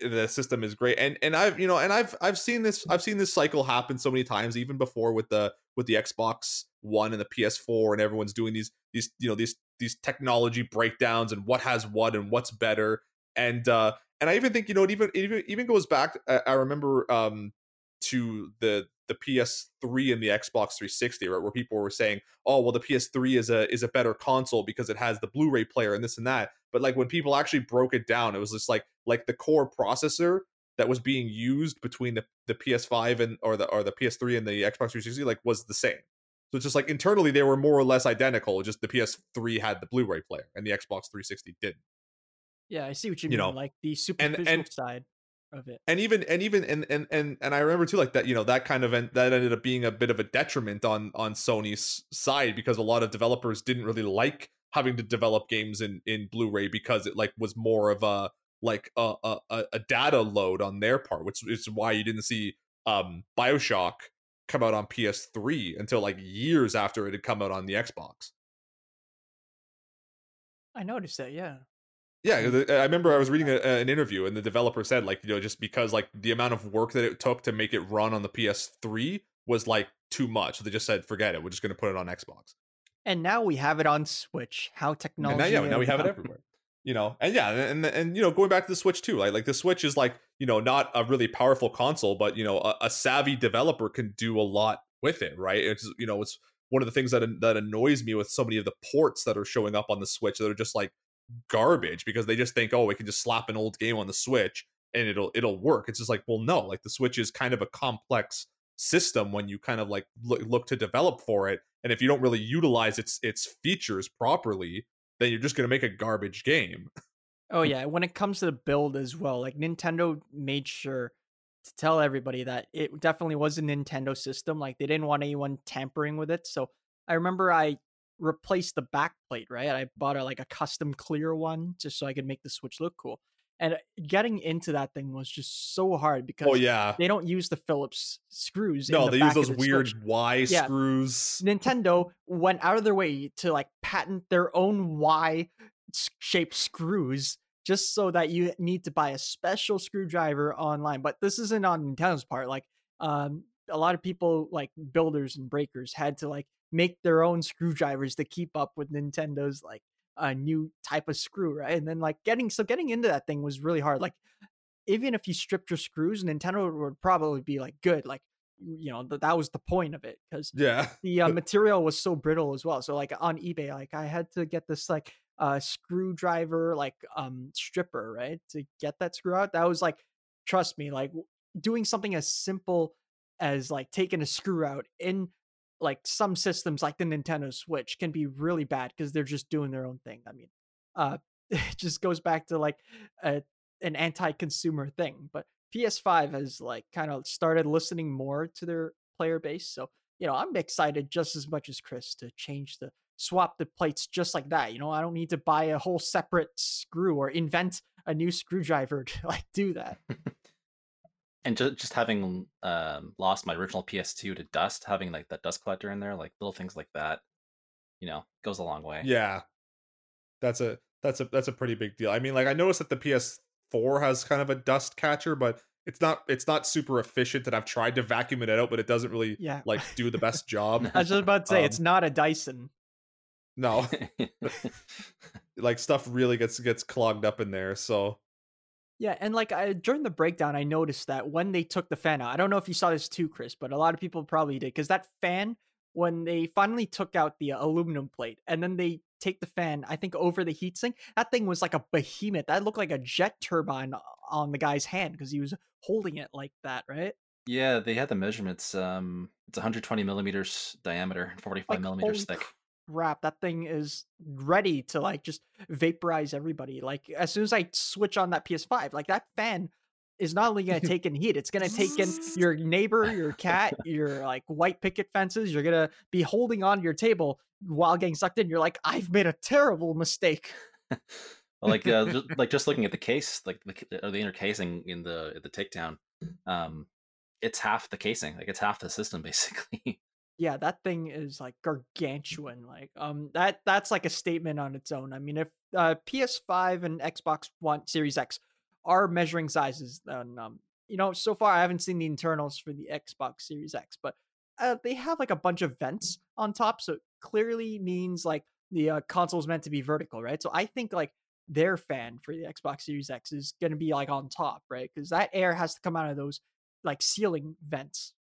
the system is great and and i've you know and i've i've seen this i've seen this cycle happen so many times even before with the with the xbox one and the ps4 and everyone's doing these these you know these these technology breakdowns and what has what and what's better and uh and i even think you know it even it even, even goes back I, I remember um to the the PS3 and the Xbox 360, right, where people were saying, "Oh, well, the PS3 is a is a better console because it has the Blu-ray player and this and that." But like when people actually broke it down, it was just like like the core processor that was being used between the, the PS5 and or the or the PS3 and the Xbox 360 like was the same. So it's just like internally they were more or less identical. Just the PS3 had the Blu-ray player and the Xbox 360 didn't. Yeah, I see what you, You mean. know, like the superficial and- side of it. and even and even and and and and I remember too like that you know that kind of en- that ended up being a bit of a detriment on on Sony's side because a lot of developers didn't really like having to develop games in in Blu-ray because it like was more of a like a a, a- a data load on their part which is why you didn't see um BioShock come out on PS3 until like years after it had come out on the Xbox. I noticed that. Yeah. Yeah, I remember I was reading a, an interview and the developer said like you know just because like the amount of work that it took to make it run on the PS3 was like too much. They just said forget it. We're just going to put it on Xbox. And now we have it on Switch. How technology. And now, yeah, now we have it everywhere. You know, and yeah, and, and and you know, going back to the Switch too, like like the Switch is like you know not a really powerful console, but you know a, a savvy developer can do a lot with it, right? It's you know it's one of the things that that annoys me with so many of the ports that are showing up on the Switch that are just like garbage because they just think oh we can just slap an old game on the Switch and it'll it'll work. It's just like well no, like the Switch is kind of a complex system when you kind of like look, look to develop for it and if you don't really utilize its its features properly then you're just going to make a garbage game. Oh yeah, when it comes to the build as well, like Nintendo made sure to tell everybody that it definitely was a Nintendo system. Like they didn't want anyone tampering with it. So I remember I replaced the back plate, right? I bought a like a custom clear one just so I could make the Switch look cool. And getting into that thing was just so hard because Oh yeah. they don't use the Phillips screws. in No, the they use those the weird Switch. Y Yeah. screws. Nintendo went out of their way to like patent their own Y shaped screws just so that you need to buy a special screwdriver online. But this isn't on Nintendo's part. Like, um, a lot of people, like builders and breakers, had to like make their own screwdrivers to keep up with Nintendo's like a new type of screw, right? And then like getting so getting into that thing was really hard. Like, even if you stripped your screws, Nintendo would probably be like good. Like, you know, th- that was the point of it because Yeah. the uh, material was so brittle as well. So like on eBay, like I had to get this like uh screwdriver like um stripper, right? To get that screw out. That was like trust me, like doing something as simple as like taking a screw out in like some systems like the Nintendo Switch can be really bad because they're just doing their own thing. I mean, uh it just goes back to like a, an anti-consumer thing, but PS5 has like kind of started listening more to their player base. So, you know, I'm excited just as much as Chris to change the swap the plates just like that. You know, I don't need to buy a whole separate screw or invent a new screwdriver to like do that. and just just having um, lost my original PS2 to dust, having like that dust collector in there, like little things like that, you know, goes a long way. Yeah. That's a that's a that's a pretty big deal. I mean, like I noticed that the PS4 has kind of a dust catcher, but it's not it's not super efficient That I've tried to vacuum it out, but it doesn't really Yeah. like do the best job. I was just about to say it's Um, not a Dyson. No. like stuff really gets gets clogged up in there. So Yeah, and like I, during the breakdown, I noticed that when they took the fan out, I don't know if you saw this too, Chris, but a lot of people probably did because that fan, when they finally took out the uh, aluminum plate and then they take the fan, I think over the heatsink, that thing was like a behemoth. That looked like a jet turbine on the guy's hand because he was holding it like that, right? yeah, they had the measurements. Um, it's 120 millimeters diameter, and 45 Like, millimeters thick. Crap, that thing is ready to like just vaporize everybody. Like as soon as I switch on that PS5, like that fan is not only going to take in heat, it's going to take in your neighbor, your cat, your like white picket fences. You're going to be holding on to your table while getting sucked in. You're like, I've made a terrible mistake. Well, like uh, ju- like just looking at the case, like the, or the inner casing in the the takedown, um, it's half the casing. Like it's half the system basically. Yeah that thing is like gargantuan like um that that's like a statement on its own. I mean if uh ps5 and xbox one series x are measuring sizes then um you know so far i haven't seen the internals for the xbox series x but uh, they have like a bunch of vents on top so it clearly means like the uh, console is meant to be vertical right? So i think like their fan for the xbox series x is going to be like on top right? Because that air has to come out of those like ceiling vents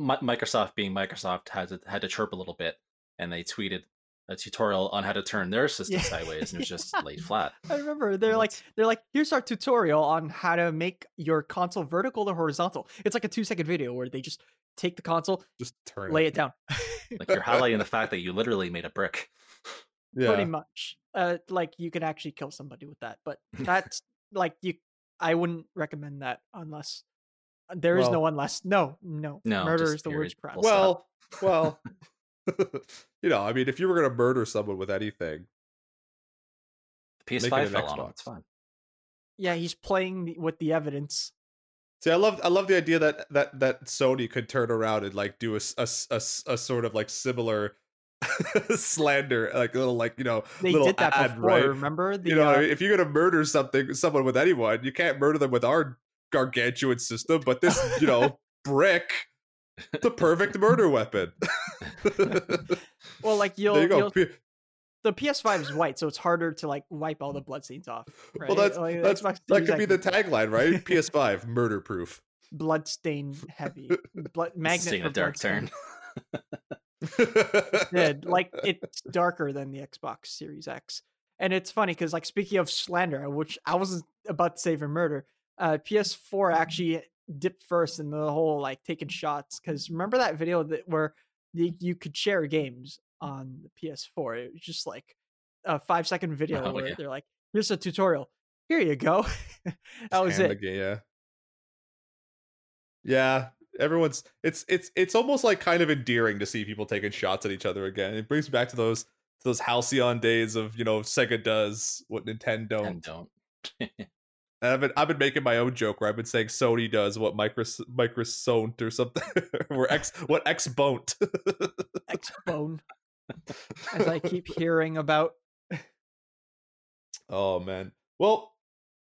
Microsoft being Microsoft had to had to chirp a little bit, and they tweeted a tutorial on how to turn their system Yeah. sideways, and it was just laid flat. I remember they're like they're like here's our tutorial on how to make your console vertical or horizontal. It's like a two second video where they just take the console, just turn lay it. it down. Like you're highlighting the fact that you literally made a brick. Yeah. Pretty much. uh, like you can actually kill somebody with that, but that's like you. I wouldn't recommend that unless there is no Well- unless. No, no, No, Murder is the period. worst crime. Full stop. well, well, you know, I mean, if you were gonna murder someone with anything, The Make PS5 an fell on him. It's fine. yeah, he's playing with the evidence. see, I love, I love the idea that that that Sony could turn around and like do a a a sort of like similar slander, like a little like you know, They little did that ad, before. right? Remember the you know, uh, if you're gonna murder something, someone with anyone, you can't murder them with our gargantuan system. But this, you know, brick, the perfect murder weapon. well, like you'll, there you go. you'll the PS5 is white, so it's harder to like wipe all the bloodstains off. Right? Well, that's Like, that's that Series could be the tagline, right? PS5 murder proof. bloodstain heavy, blood magnet Taking for a dark turn. did. Like it's darker than the Xbox Series X. And it's funny because like speaking of slander, which I wasn't about to say for murder, uh PS4 actually dipped first in the whole like taking shots. Cause remember that video that where you, you could share games on the PS4? It was just like a five second video Oh, where yeah. they're like, here's a tutorial. Here you go. that was it. the ga- yeah. Yeah, everyone's it's it's it's almost like kind of endearing to see people taking shots at each other again. It brings me back to those to those halcyon days of you know Sega does what Nintendo don't. I've been I've been making my own joke where I've been saying Sony does what Micros Microsoft or something or X what X Bon't. X Bone. As I keep hearing about. Oh man. Well,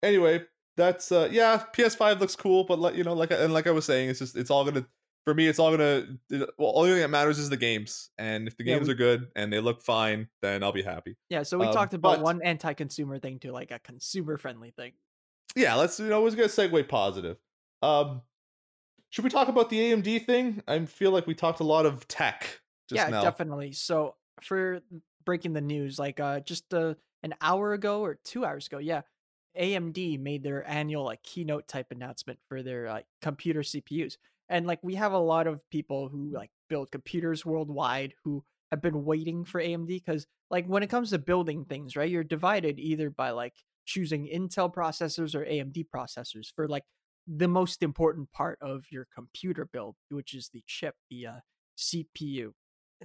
anyway, that's uh yeah, PS5 looks cool, but like you know, like I- and like I was saying, it's just it's all gonna for me, it's all gonna it- well, only thing that matters is the games, and if the Yeah, games we- are good and they look fine, then I'll be happy. Yeah, so we Um, talked about but- one anti-consumer thing to like a consumer-friendly thing. Yeah, let's you know, we're gonna segue positive. Um, should we talk about the AMD thing? I feel like we talked a lot of tech just yeah, now. definitely. So for breaking the news, like uh just uh, an hour ago or two hours ago, yeah, AMD made their annual like keynote type announcement for their like computer CPUs. And like we have a lot of people who like build computers worldwide who have been waiting for AMD because like when it comes to building things, right, you're divided either by like choosing Intel processors or AMD processors for like the most important part of your computer build, which is the chip, the uh, CPU.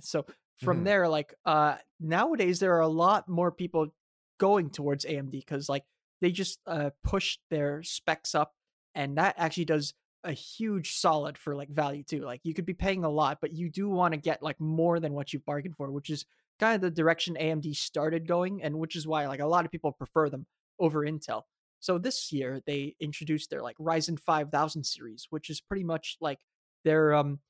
So from Mhm. there, like uh nowadays there are a lot more people going towards AMD because like they just uh push their specs up and that actually does a huge solid for like value too. Like you could be paying a lot, but you do want to get like more than what you've bargained for, which is kind of the direction AMD started going, and which is why like a lot of people prefer them over Intel. So this year they introduced their like Ryzen 5000 series, which is pretty much like their um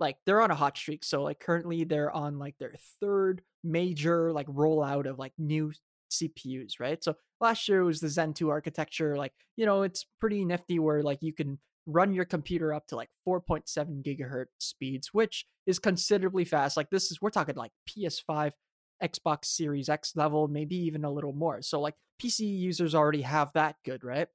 like they're on a hot streak. So like currently they're on like their third major like rollout of like new CPUs, right? So last year was the Zen 2 architecture. Like, you know, it's pretty nifty where like you can run your computer up to like 4.7 gigahertz speeds, which is considerably fast. Like this is we're talking like PS5, Xbox Series X level, maybe even a little more. So like PC users already have that good, right?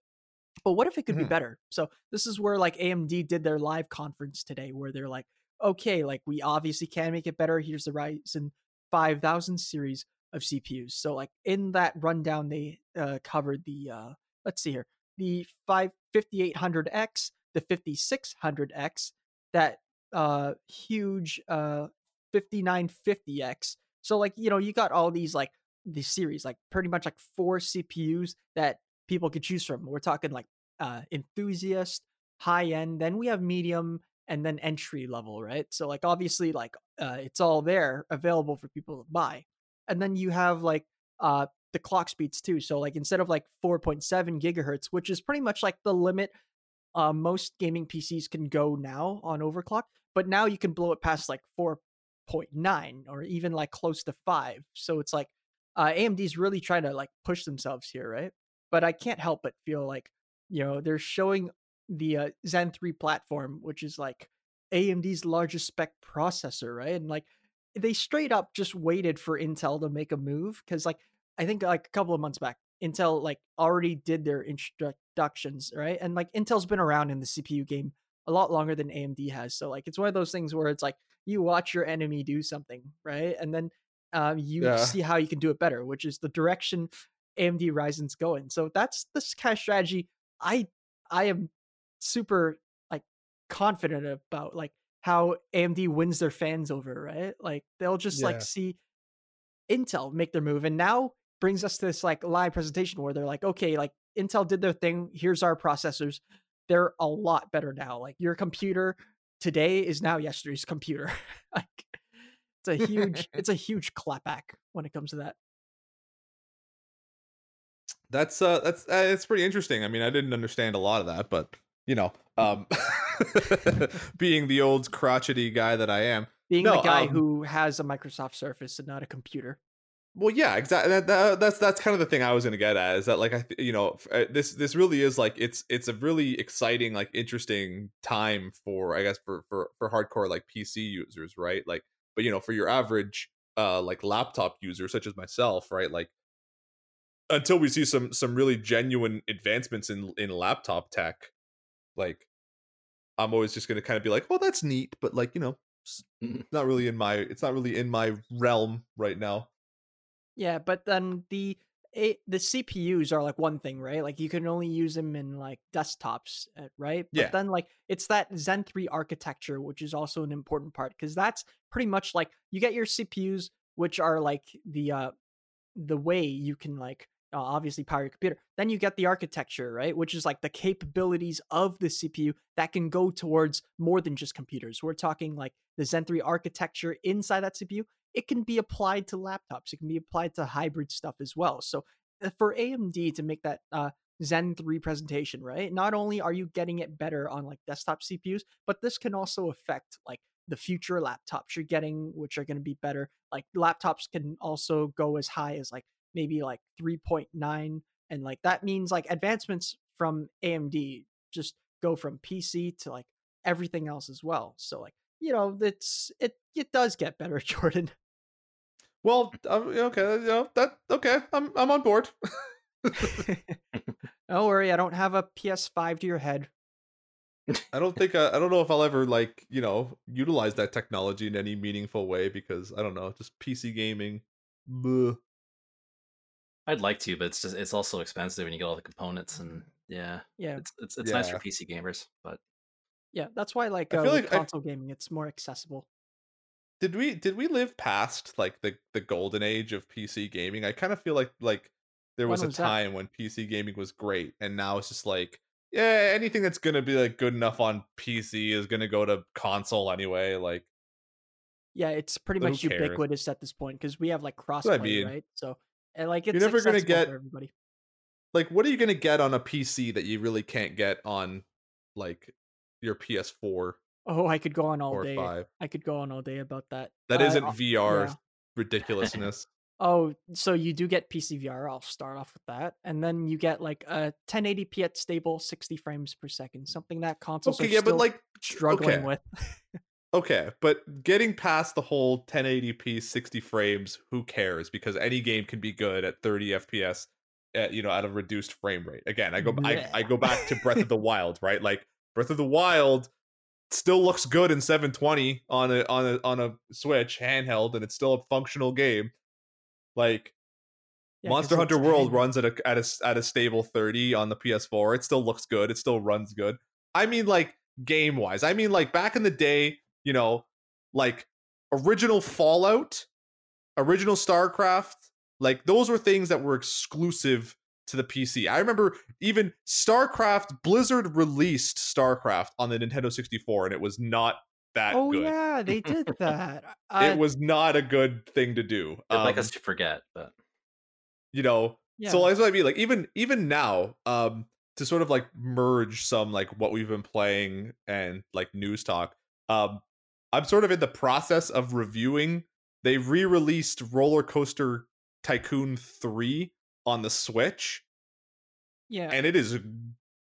But what if it could be Mhm. better? So this is where like AMD did their live conference today where they're like, okay, like we obviously can make it better. Here's the Ryzen 5000 series of CPUs. So like in that rundown, they uh, covered the uh, let's see here, the 5 5800X, the 5600X, that uh huge uh 5950X. So like you know you got all these like these series like pretty much like four CPUs that people could choose from. We're talking like uh enthusiast, high end, then we have medium and then entry level, right? So like obviously like uh it's all there available for people to buy. And then you have like uh the clock speeds too. So like instead of like 4.7 gigahertz, which is pretty much like the limit uh, most gaming PCs can go now on overclock, but now you can blow it past like 4.9 or even like close to 5. So it's like uh, AMD's really trying to like push themselves here, right? But I can't help but feel like, you know, they're showing the uh, Zen 3 platform, which is like AMD's largest spec processor, right? And like they straight up just waited for Intel to make a move because like I think like a couple of months back, Intel like already did their introductions, right? And like Intel's been around in the CPU game a lot longer than AMD has. So like it's one of those things where it's like you watch your enemy do something, right? And then um, you Yeah. see how you can do it better, which is the direction AMD Ryzen's going. So that's this kind of strategy I I am super like confident about like how AMD wins their fans over, right? Like they'll just Yeah. like see Intel make their move and now brings us to this like live presentation where they're like, okay, like Intel did their thing, here's our processors. They're a lot better now. Like your computer today is now yesterday's computer. like it's a huge it's a huge clapback when it comes to that. That's uh that's uh, it's pretty interesting. I mean, I didn't understand a lot of that, but you know, um being the old crotchety guy that I am. Being No, the guy um, who has a Microsoft Surface and not a computer. Well, yeah, exactly. That, that, that's that's kind of the thing I was going to get at is that like I th- you know f- uh, this this really is like it's it's a really exciting like interesting time for I guess for for for hardcore like PC users, right? Like but you know, for your average uh like laptop user such as myself, right? Like until we see some some really genuine advancements in in laptop tech, like I'm always just going to kind of be like, "Oh, that's neat," but like, you know, it's Mhm. not really in my it's not really in my realm right now. Yeah, but then the a, the CPUs are like one thing, right? Like you can only use them in like desktops, uh, right? But Yeah. then like it's that Zen 3 architecture which is also an important part because that's pretty much like you get your CPUs which are like the uh the way you can like uh, obviously power your computer. Then you get the architecture, right? Which is like the capabilities of the CPU that can go towards more than just computers. We're talking like the Zen 3 architecture inside that CPU. It can be applied to laptops. It can be applied to hybrid stuff as well. So uh, for AMD to make that uh, Zen 3 presentation, right? Not only are you getting it better on like desktop CPUs, but this can also affect like the future laptops you're getting, which are going to be better. Like laptops can also go as high as like maybe like 3.9 and like that means like advancements from AMD just go from PC to like everything else as well. So like, you know, it's it it does get better, Jordan. Well, um, okay, you know, that okay. I'm I'm on board. don't worry, I don't have a PS5 to your head. I don't think uh, I don't know if I'll ever like you know utilize that technology in any meaningful way because I don't know, just PC gaming. bleh. I'd like to, but it's just it's also expensive and you get all the components and yeah, Yeah, it's it's, it's nice for PC gamers, but yeah, that's why like I uh, feel with like I- console gaming, it's more accessible. Did we did we live past like the the golden age of PC gaming? I kind of feel like like there was a was that? time when PC gaming was great, and now it's just like yeah, anything that's gonna be like good enough on PC is gonna go to console anyway. Like Yeah, it's pretty much cares? ubiquitous at this point because we have like what I mean. right? So and like it's never gonna get- everybody. like what are you gonna get on a PC that you really can't get on like your PS4 Oh, I could go on all or day. five? I could go on all day about that. That Uh, isn't uh, VR yeah. ridiculousness. Oh, so you do get PC VR. I'll start off with that, and then you get like a 1080p at stable 60 frames per second, something that consoles okay, are yeah, still but like struggling okay. with. Okay, but getting past the whole 1080p 60 frames, who cares? Because any game can be good at 30 FPS at you know at a reduced frame rate. Again, I go I, I go back to Breath of the Wild, right? Like Breath of the Wild still looks good in 720 on a on a on a Switch handheld and it's still a functional game. Like Yeah, Monster Hunter World runs at a at a at a stable 30 on the PS4. It still looks good. It still runs good. I mean like game wise. I mean like back in the day, you know, like original Fallout, original StarCraft, like those were things that were exclusive to the PC. I remember even StarCraft Blizzard released StarCraft on the Nintendo 64 and it was not that Oh good. yeah, they did that. Uh, It was not a good thing to do. they'd like Um, us to forget. But you know, yeah. so that's what I mean. Like even even now, um, to sort of like merge some like what we've been playing and like news talk. Um, I'm sort of in the process of reviewing. They re-released Roller Coaster Tycoon 3 on the Switch, yeah. and it is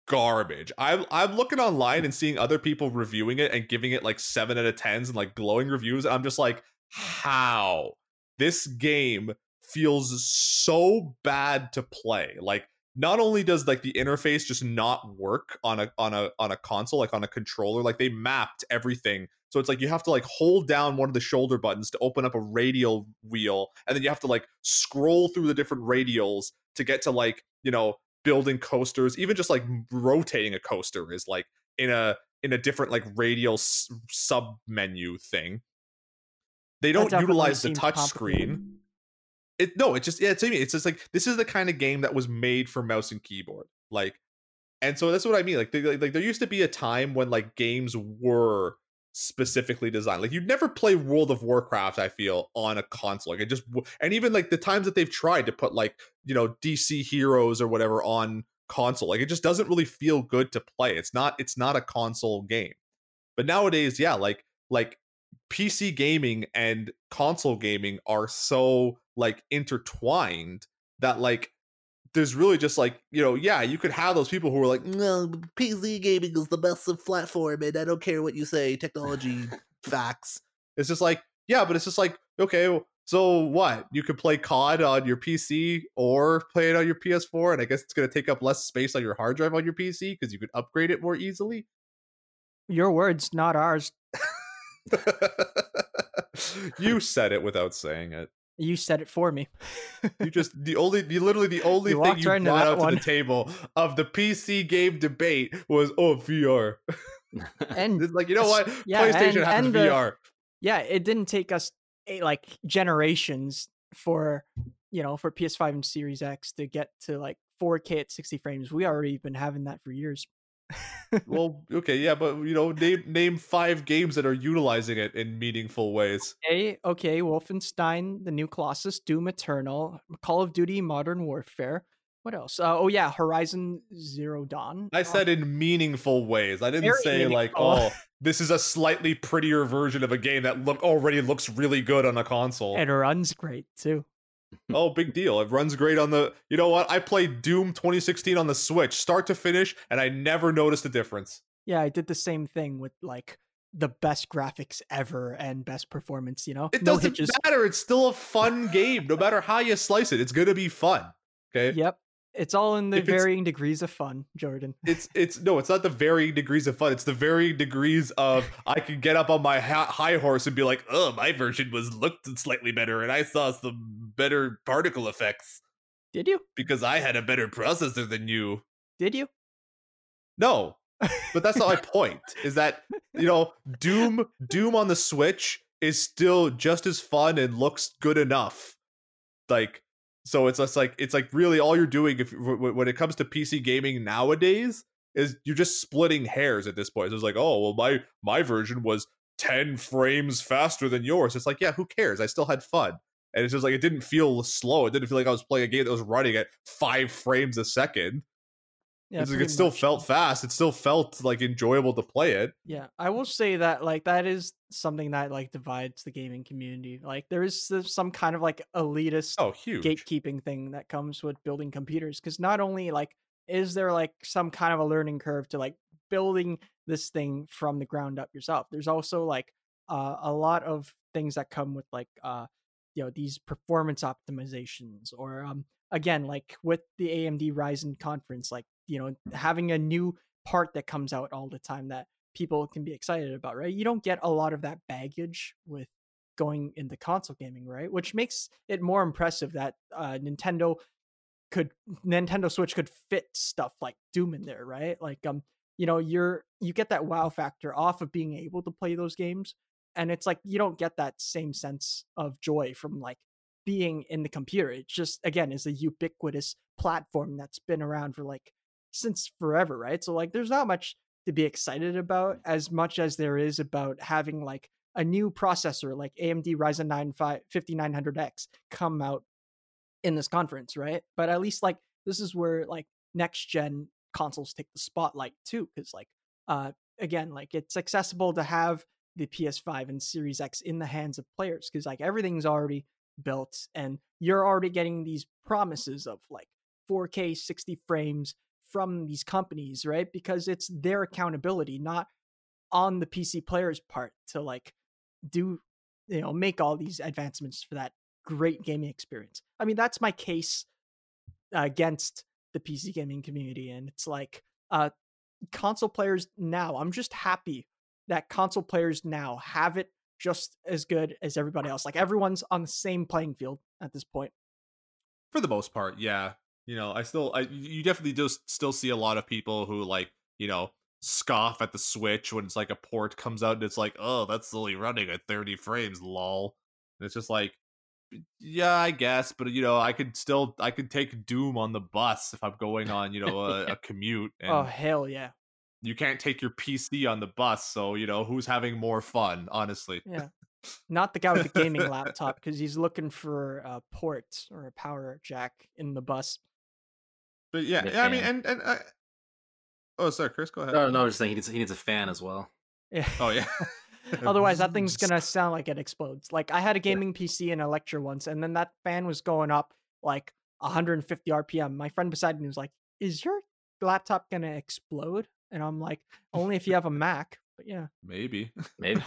garbage. I'm I'm looking online and seeing other people reviewing it and giving it like seven out of tens and like glowing reviews. I'm just like, how this game feels so bad to play. Like not only does like the interface just not work on a on a on a console like on a controller like they mapped everything so it's like you have to like hold down one of the shoulder buttons to open up a radial wheel and then you have to like scroll through the different radials to get to like you know building coasters. Even just like rotating a coaster is like in a in a different like radial s- sub menu thing. They don't utilize the touch screen. it no it just yeah it's, it's just like this is the kind of game that was made for mouse and keyboard like and so that's what i mean like, they, like like there used to be a time when like games were specifically designed. Like you'd never play world of warcraft i feel on a console. Like it just and even like the times that they've tried to put like you know dc heroes or whatever on console like it just doesn't really feel good to play. It's not it's not a console game. But nowadays yeah like like pc gaming and console gaming are so like intertwined that like there's really just like you know yeah you could have those people who are like No, PC gaming is the best of platform, and I don't care what you say. Technology facts. it's just like yeah but it's just like okay so what you could play cod on your pc or play it on your ps4 and i guess it's going to take up less space on your hard drive on your pc because you could upgrade it more easily Your words, not ours. you said it without saying it You said it for me. you just the only you literally the only You thing you right brought out one. to the table of the pc game debate was oh vr and It's like you know what yeah, playstation and- has and the- vr yeah, it didn't take us eh, like generations for you know for PS5 and Series X to get to like 4K at 60 frames. We already been having that for years. Well okay yeah but you know name name five games that are utilizing it in meaningful ways Okay, okay, Wolfenstein, the new Colossus, Doom Eternal, Call of Duty, Modern Warfare. What else? Uh, oh yeah, Horizon Zero Dawn. I Uh, said in meaningful ways. I didn't Very say like, oh, this is a slightly prettier version of a game that look already looks really good on a console. it runs great too. Oh, big deal. It runs great on the. You know what? I played Doom 2016 on the Switch, start to finish, and I never noticed a difference. Yeah, I did the same thing with like the best graphics ever and best performance. You know, It no doesn't hitches. matter. It's still a fun game, no matter how you slice it. It's gonna be fun. Okay. Yep, it's all in the If varying degrees of fun, Jordan. It's it's no, it's not the varying degrees of fun. It's the varying degrees of I can get up on my ha- high horse and be like, oh, my version was looked slightly better, and I saw some better particle effects Did you? because I had a better processor than you. Did you? No, but that's not my point. Is that you know Doom Doom on the Switch is still just as fun and looks good enough. Like so, it's just like it's like really all you're doing if when it comes to PC gaming nowadays is you're just splitting hairs at this point. It's like oh well my my version was ten frames faster than yours. It's like yeah who cares? I still had fun. And it's just like it didn't feel slow. It didn't feel like I was playing a game that was running at five frames a second. Yeah, it still much. felt fast. It still felt like enjoyable to play it. Yeah, I will say that like that is something that like divides the gaming community. Like there is some kind of like elitist Oh, huge. gatekeeping thing that comes with building computers because not only like is there like some kind of a learning curve to like building this thing from the ground up yourself there's also like uh, a lot of things that come with like uh you know these performance optimizations or um again like with the AMD Ryzen conference like you know having a new part that comes out all the time that people can be excited about right? You don't get a lot of that baggage with going into console gaming right? Which makes it more impressive that uh Nintendo could Nintendo Switch could fit stuff like Doom in there right? Like um you know you're you get that wow factor off of being able to play those games and it's like you don't get that same sense of joy from like being in the computer. It just again is a ubiquitous platform that's been around for like since forever right? So like there's not much to be excited about as much as there is about having like a new processor like AMD Ryzen 9 5 5900X come out in this conference right? But at least like this is where like next gen consoles take the spotlight too because like uh again like it's accessible to have the PS5 and Series X in the hands of players because like everything's already built and you're already getting these promises of like 4K 60 frames from these companies, right? Because it's their accountability, not on the PC player's part to like do you know make all these advancements for that great gaming experience. I mean, that's my case against the PC gaming community, and it's like uh console players now. I'm just happy that console players now have it just as good as everybody else. Like everyone's on the same playing field at this point. For the most part, yeah. You know, I still, I you definitely just still see a lot of people who like, you know, scoff at the Switch when it's like a port comes out and it's like, oh, that's only running at 30 frames, lol. And it's just like, yeah, I guess, but you know, I could still, I could take Doom on the bus if I'm going on, you know, a, a commute. Oh, and oh hell yeah. you can't take your PC on the bus, so you know who's having more fun, honestly. Yeah. Not the guy with the gaming laptop because he's looking for uh, a port or a power jack in the bus. But yeah, yeah, I mean, and and I, oh, sorry, Chris, go ahead. No, no, I was just saying he needs he needs a fan as well. Yeah. Oh yeah. Otherwise, that thing's gonna sound like it explodes. Like I had a gaming PC in a lecture once, and then that fan was going up like 150 RPM. My friend beside me was like, "Is your laptop gonna explode?" And I'm like, "Only if you have a Mac." But yeah, Maybe. Maybe.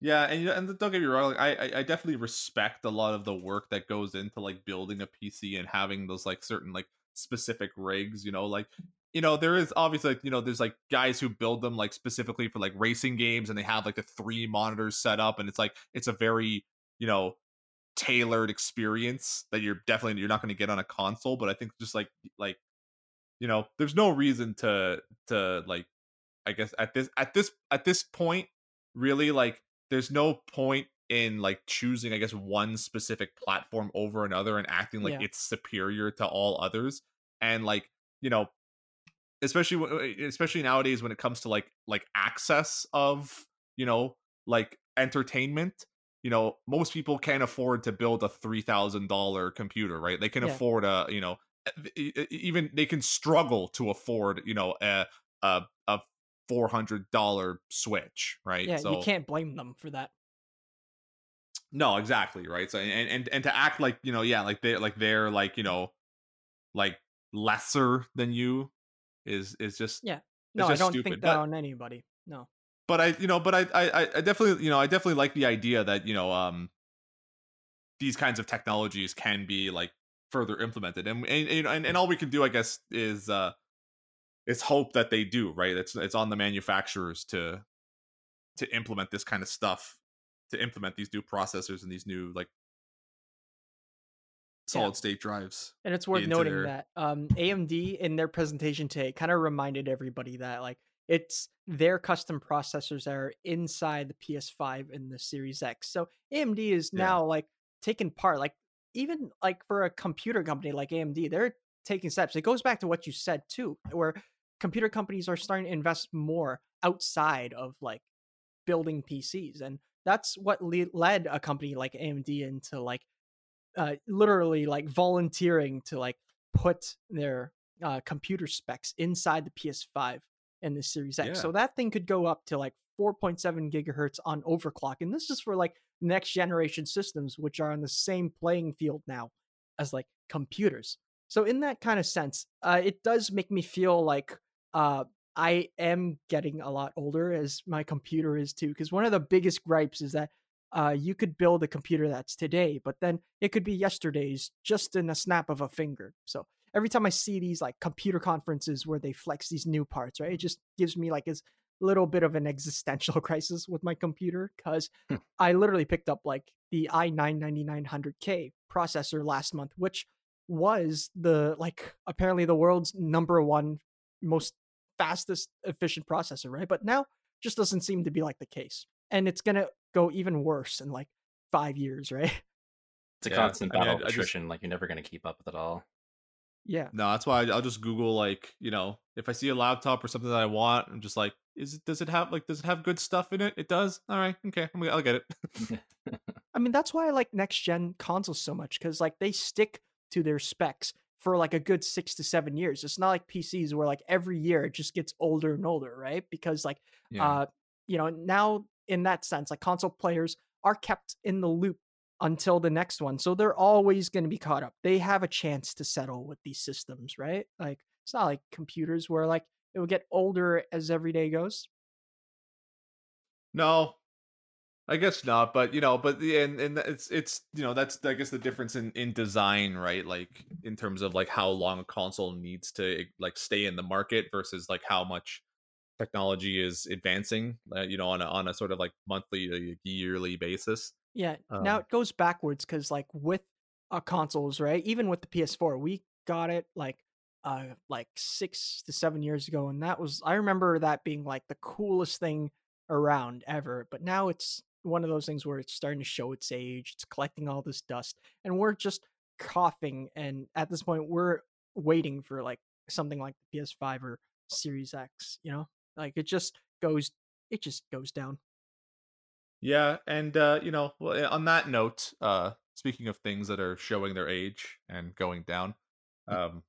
Yeah, and you know, and don't get me wrong, like, I I- definitely respect a lot of the work that goes into like building a PC and having those like certain like specific rigs. You know, like you know there is obviously like you know there's like guys who build them like specifically for like racing games and they have like the three monitors set up and it's like it's a very you know tailored experience that you're definitely you're not going to get on a console but i think just like like you know there's no reason to to like i guess at this at this at this point really like there's no point in like choosing i guess one specific platform over another and acting like Yeah. it's superior to all others and like you know especially uh, especially nowadays when it comes to like like access of you know like entertainment you know most people can't afford to build a $3000 computer right they can Yeah. afford a you know even they can struggle to afford you know a a, a $400 switch right yeah, so you can't blame them for that. no exactly right so and and and to act like you know yeah like they like they're like you know like lesser than you is is just Yeah. it's No, I just don't stupid. think that But- on anybody. No. but I, you know, but I, I, I- I definitely, you know, I definitely like the idea that you know, um, these kinds of technologies can be like further implemented, and and and, and, and all we can do, I guess, is uh, is hope that they do. Right? It's it's on the manufacturers to to implement this kind of stuff, to implement these new processors and these new like Yeah. solid state drives. And it's worth noting their- that um, AMD in their presentation today kind of reminded everybody that like it's their custom processors that are inside the PS5 and the Series X. So AMD is Yeah. now like taking part, like even like for a computer company like AMD, they're taking steps. It goes back to what you said too, where computer companies are starting to invest more outside of like building PCs, and that's what le- led a company like AMD into like uh, literally like volunteering to like put their uh, computer specs inside the PS5 and the Series X. Yeah. So that thing could go up to like 4.7 gigahertz on overclock, and this is for like next generation systems, which are on the same playing field now as like computers. So in that kind of sense, uh, it does make me feel like uh, I am getting a lot older as my computer is too. Because one of the biggest gripes is that uh, you could build a computer that's today, but then it could be yesterday's just in a snap of a finger. So every time I see these like computer conferences where they flex these new parts, right, it just gives me like this little bit of an existential crisis with my computer because Hmm. I literally picked up like the i9 9900K processor last month, which was the like apparently the world's number one most fastest efficient processor, right? But now just doesn't seem to be like the case. And it's gonna go even worse in like five years, right? It's a Yeah, constant I mean, battle I- of I just- attrition. Like you're never going to keep up with it all. Yeah. No, that's why I- I'll just Google like you know if I see a laptop or something that I want, I'm just like, is it does it have like does it have good stuff in it? It does. All right, okay, I'm, I'll get it. I mean, that's why I like next gen consoles so much because like they stick to their specs for like a good six to seven years. It's not like PCs where like every year it just gets older and older, right? Because like uh you know now in that sense like console players are kept in the loop until the next one so they're always going to be caught up. They have a chance to settle with these systems right? Like it's not like computers where like it will get older as every day goes. No, I guess not, but you know, but the and and it's it's you know that's I guess the difference in in design, right? Like in terms of like how long a console needs to like stay in the market versus like how much technology is advancing, uh, you know, on a on a sort of like monthly, uh, yearly basis. Yeah. now Um, it goes backwards because like with uh, consoles, right? Even with the PS4, we got it like uh like six to seven years ago, and that was I remember that being like the coolest thing around ever. But now it's one of those things where it's starting to show its age. It's collecting all this dust, and we're just coughing. And at this point, we're waiting for like something like the PS5 or Series X. You know, like it just goes, it just goes down. Yeah, and uh, you know, eh, on that note, uh, speaking of things that are showing their age and going down, um,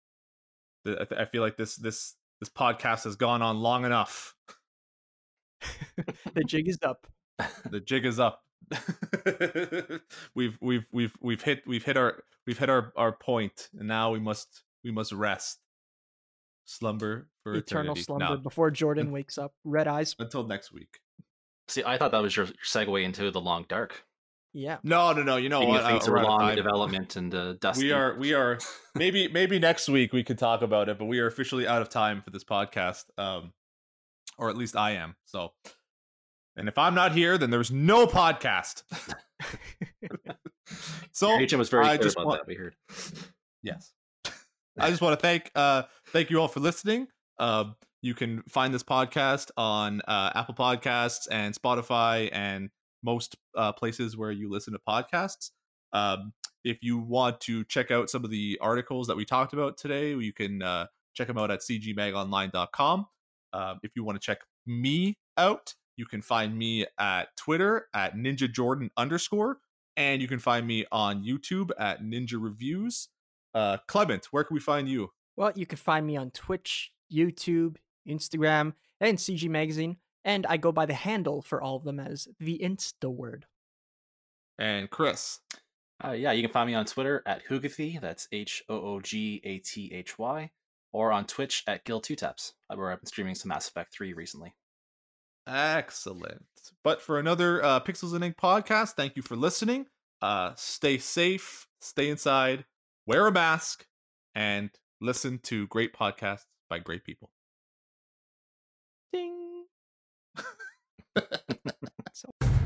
the, I, th- I feel like this this this podcast has gone on long enough. the jig is up. The jig is up. we've we've we've we've hit we've hit our we've hit our our point, and now we must we must rest, slumber for eternal eternity. slumber No, before Jordan wakes up. Red eyes. until next week. See, I thought that was your your segue into the long dark. Yeah. No, no, no. You know Speaking what? of things Uh, we're were out of long time. development and uh, dusty. we are we are maybe maybe next week we could talk about it but we are officially out of time for this podcast um or at least i am so and if i'm not here then there's no podcast so Agent was very I just about want- that. We heard. yes i just want to thank uh thank you all for listening um you can find this podcast on uh, apple podcasts and spotify and most uh, places where you listen to podcasts um, if you want to check out some of the articles that we talked about today you can uh, check them out at cgmagonline.com um, if you want to check me out you can find me at twitter at ninja jordan underscore and you can find me on youtube at ninja reviews uh, clement where can we find you Well, you can find me on Twitch, YouTube, Instagram, and CG Magazine, and I go by the handle for all of them as the Insta word. and chris Uh, yeah, you can find me on Twitter at Hoogathy. That's H O O G A T H Y, or on Twitch at Gil2Taps, where I've been streaming some Mass Effect 3 recently. Excellent. But for another uh, Pixels and Ink podcast, thank you for listening. Uh, stay safe, stay inside, wear a mask, and listen to great podcasts by great people. Ding.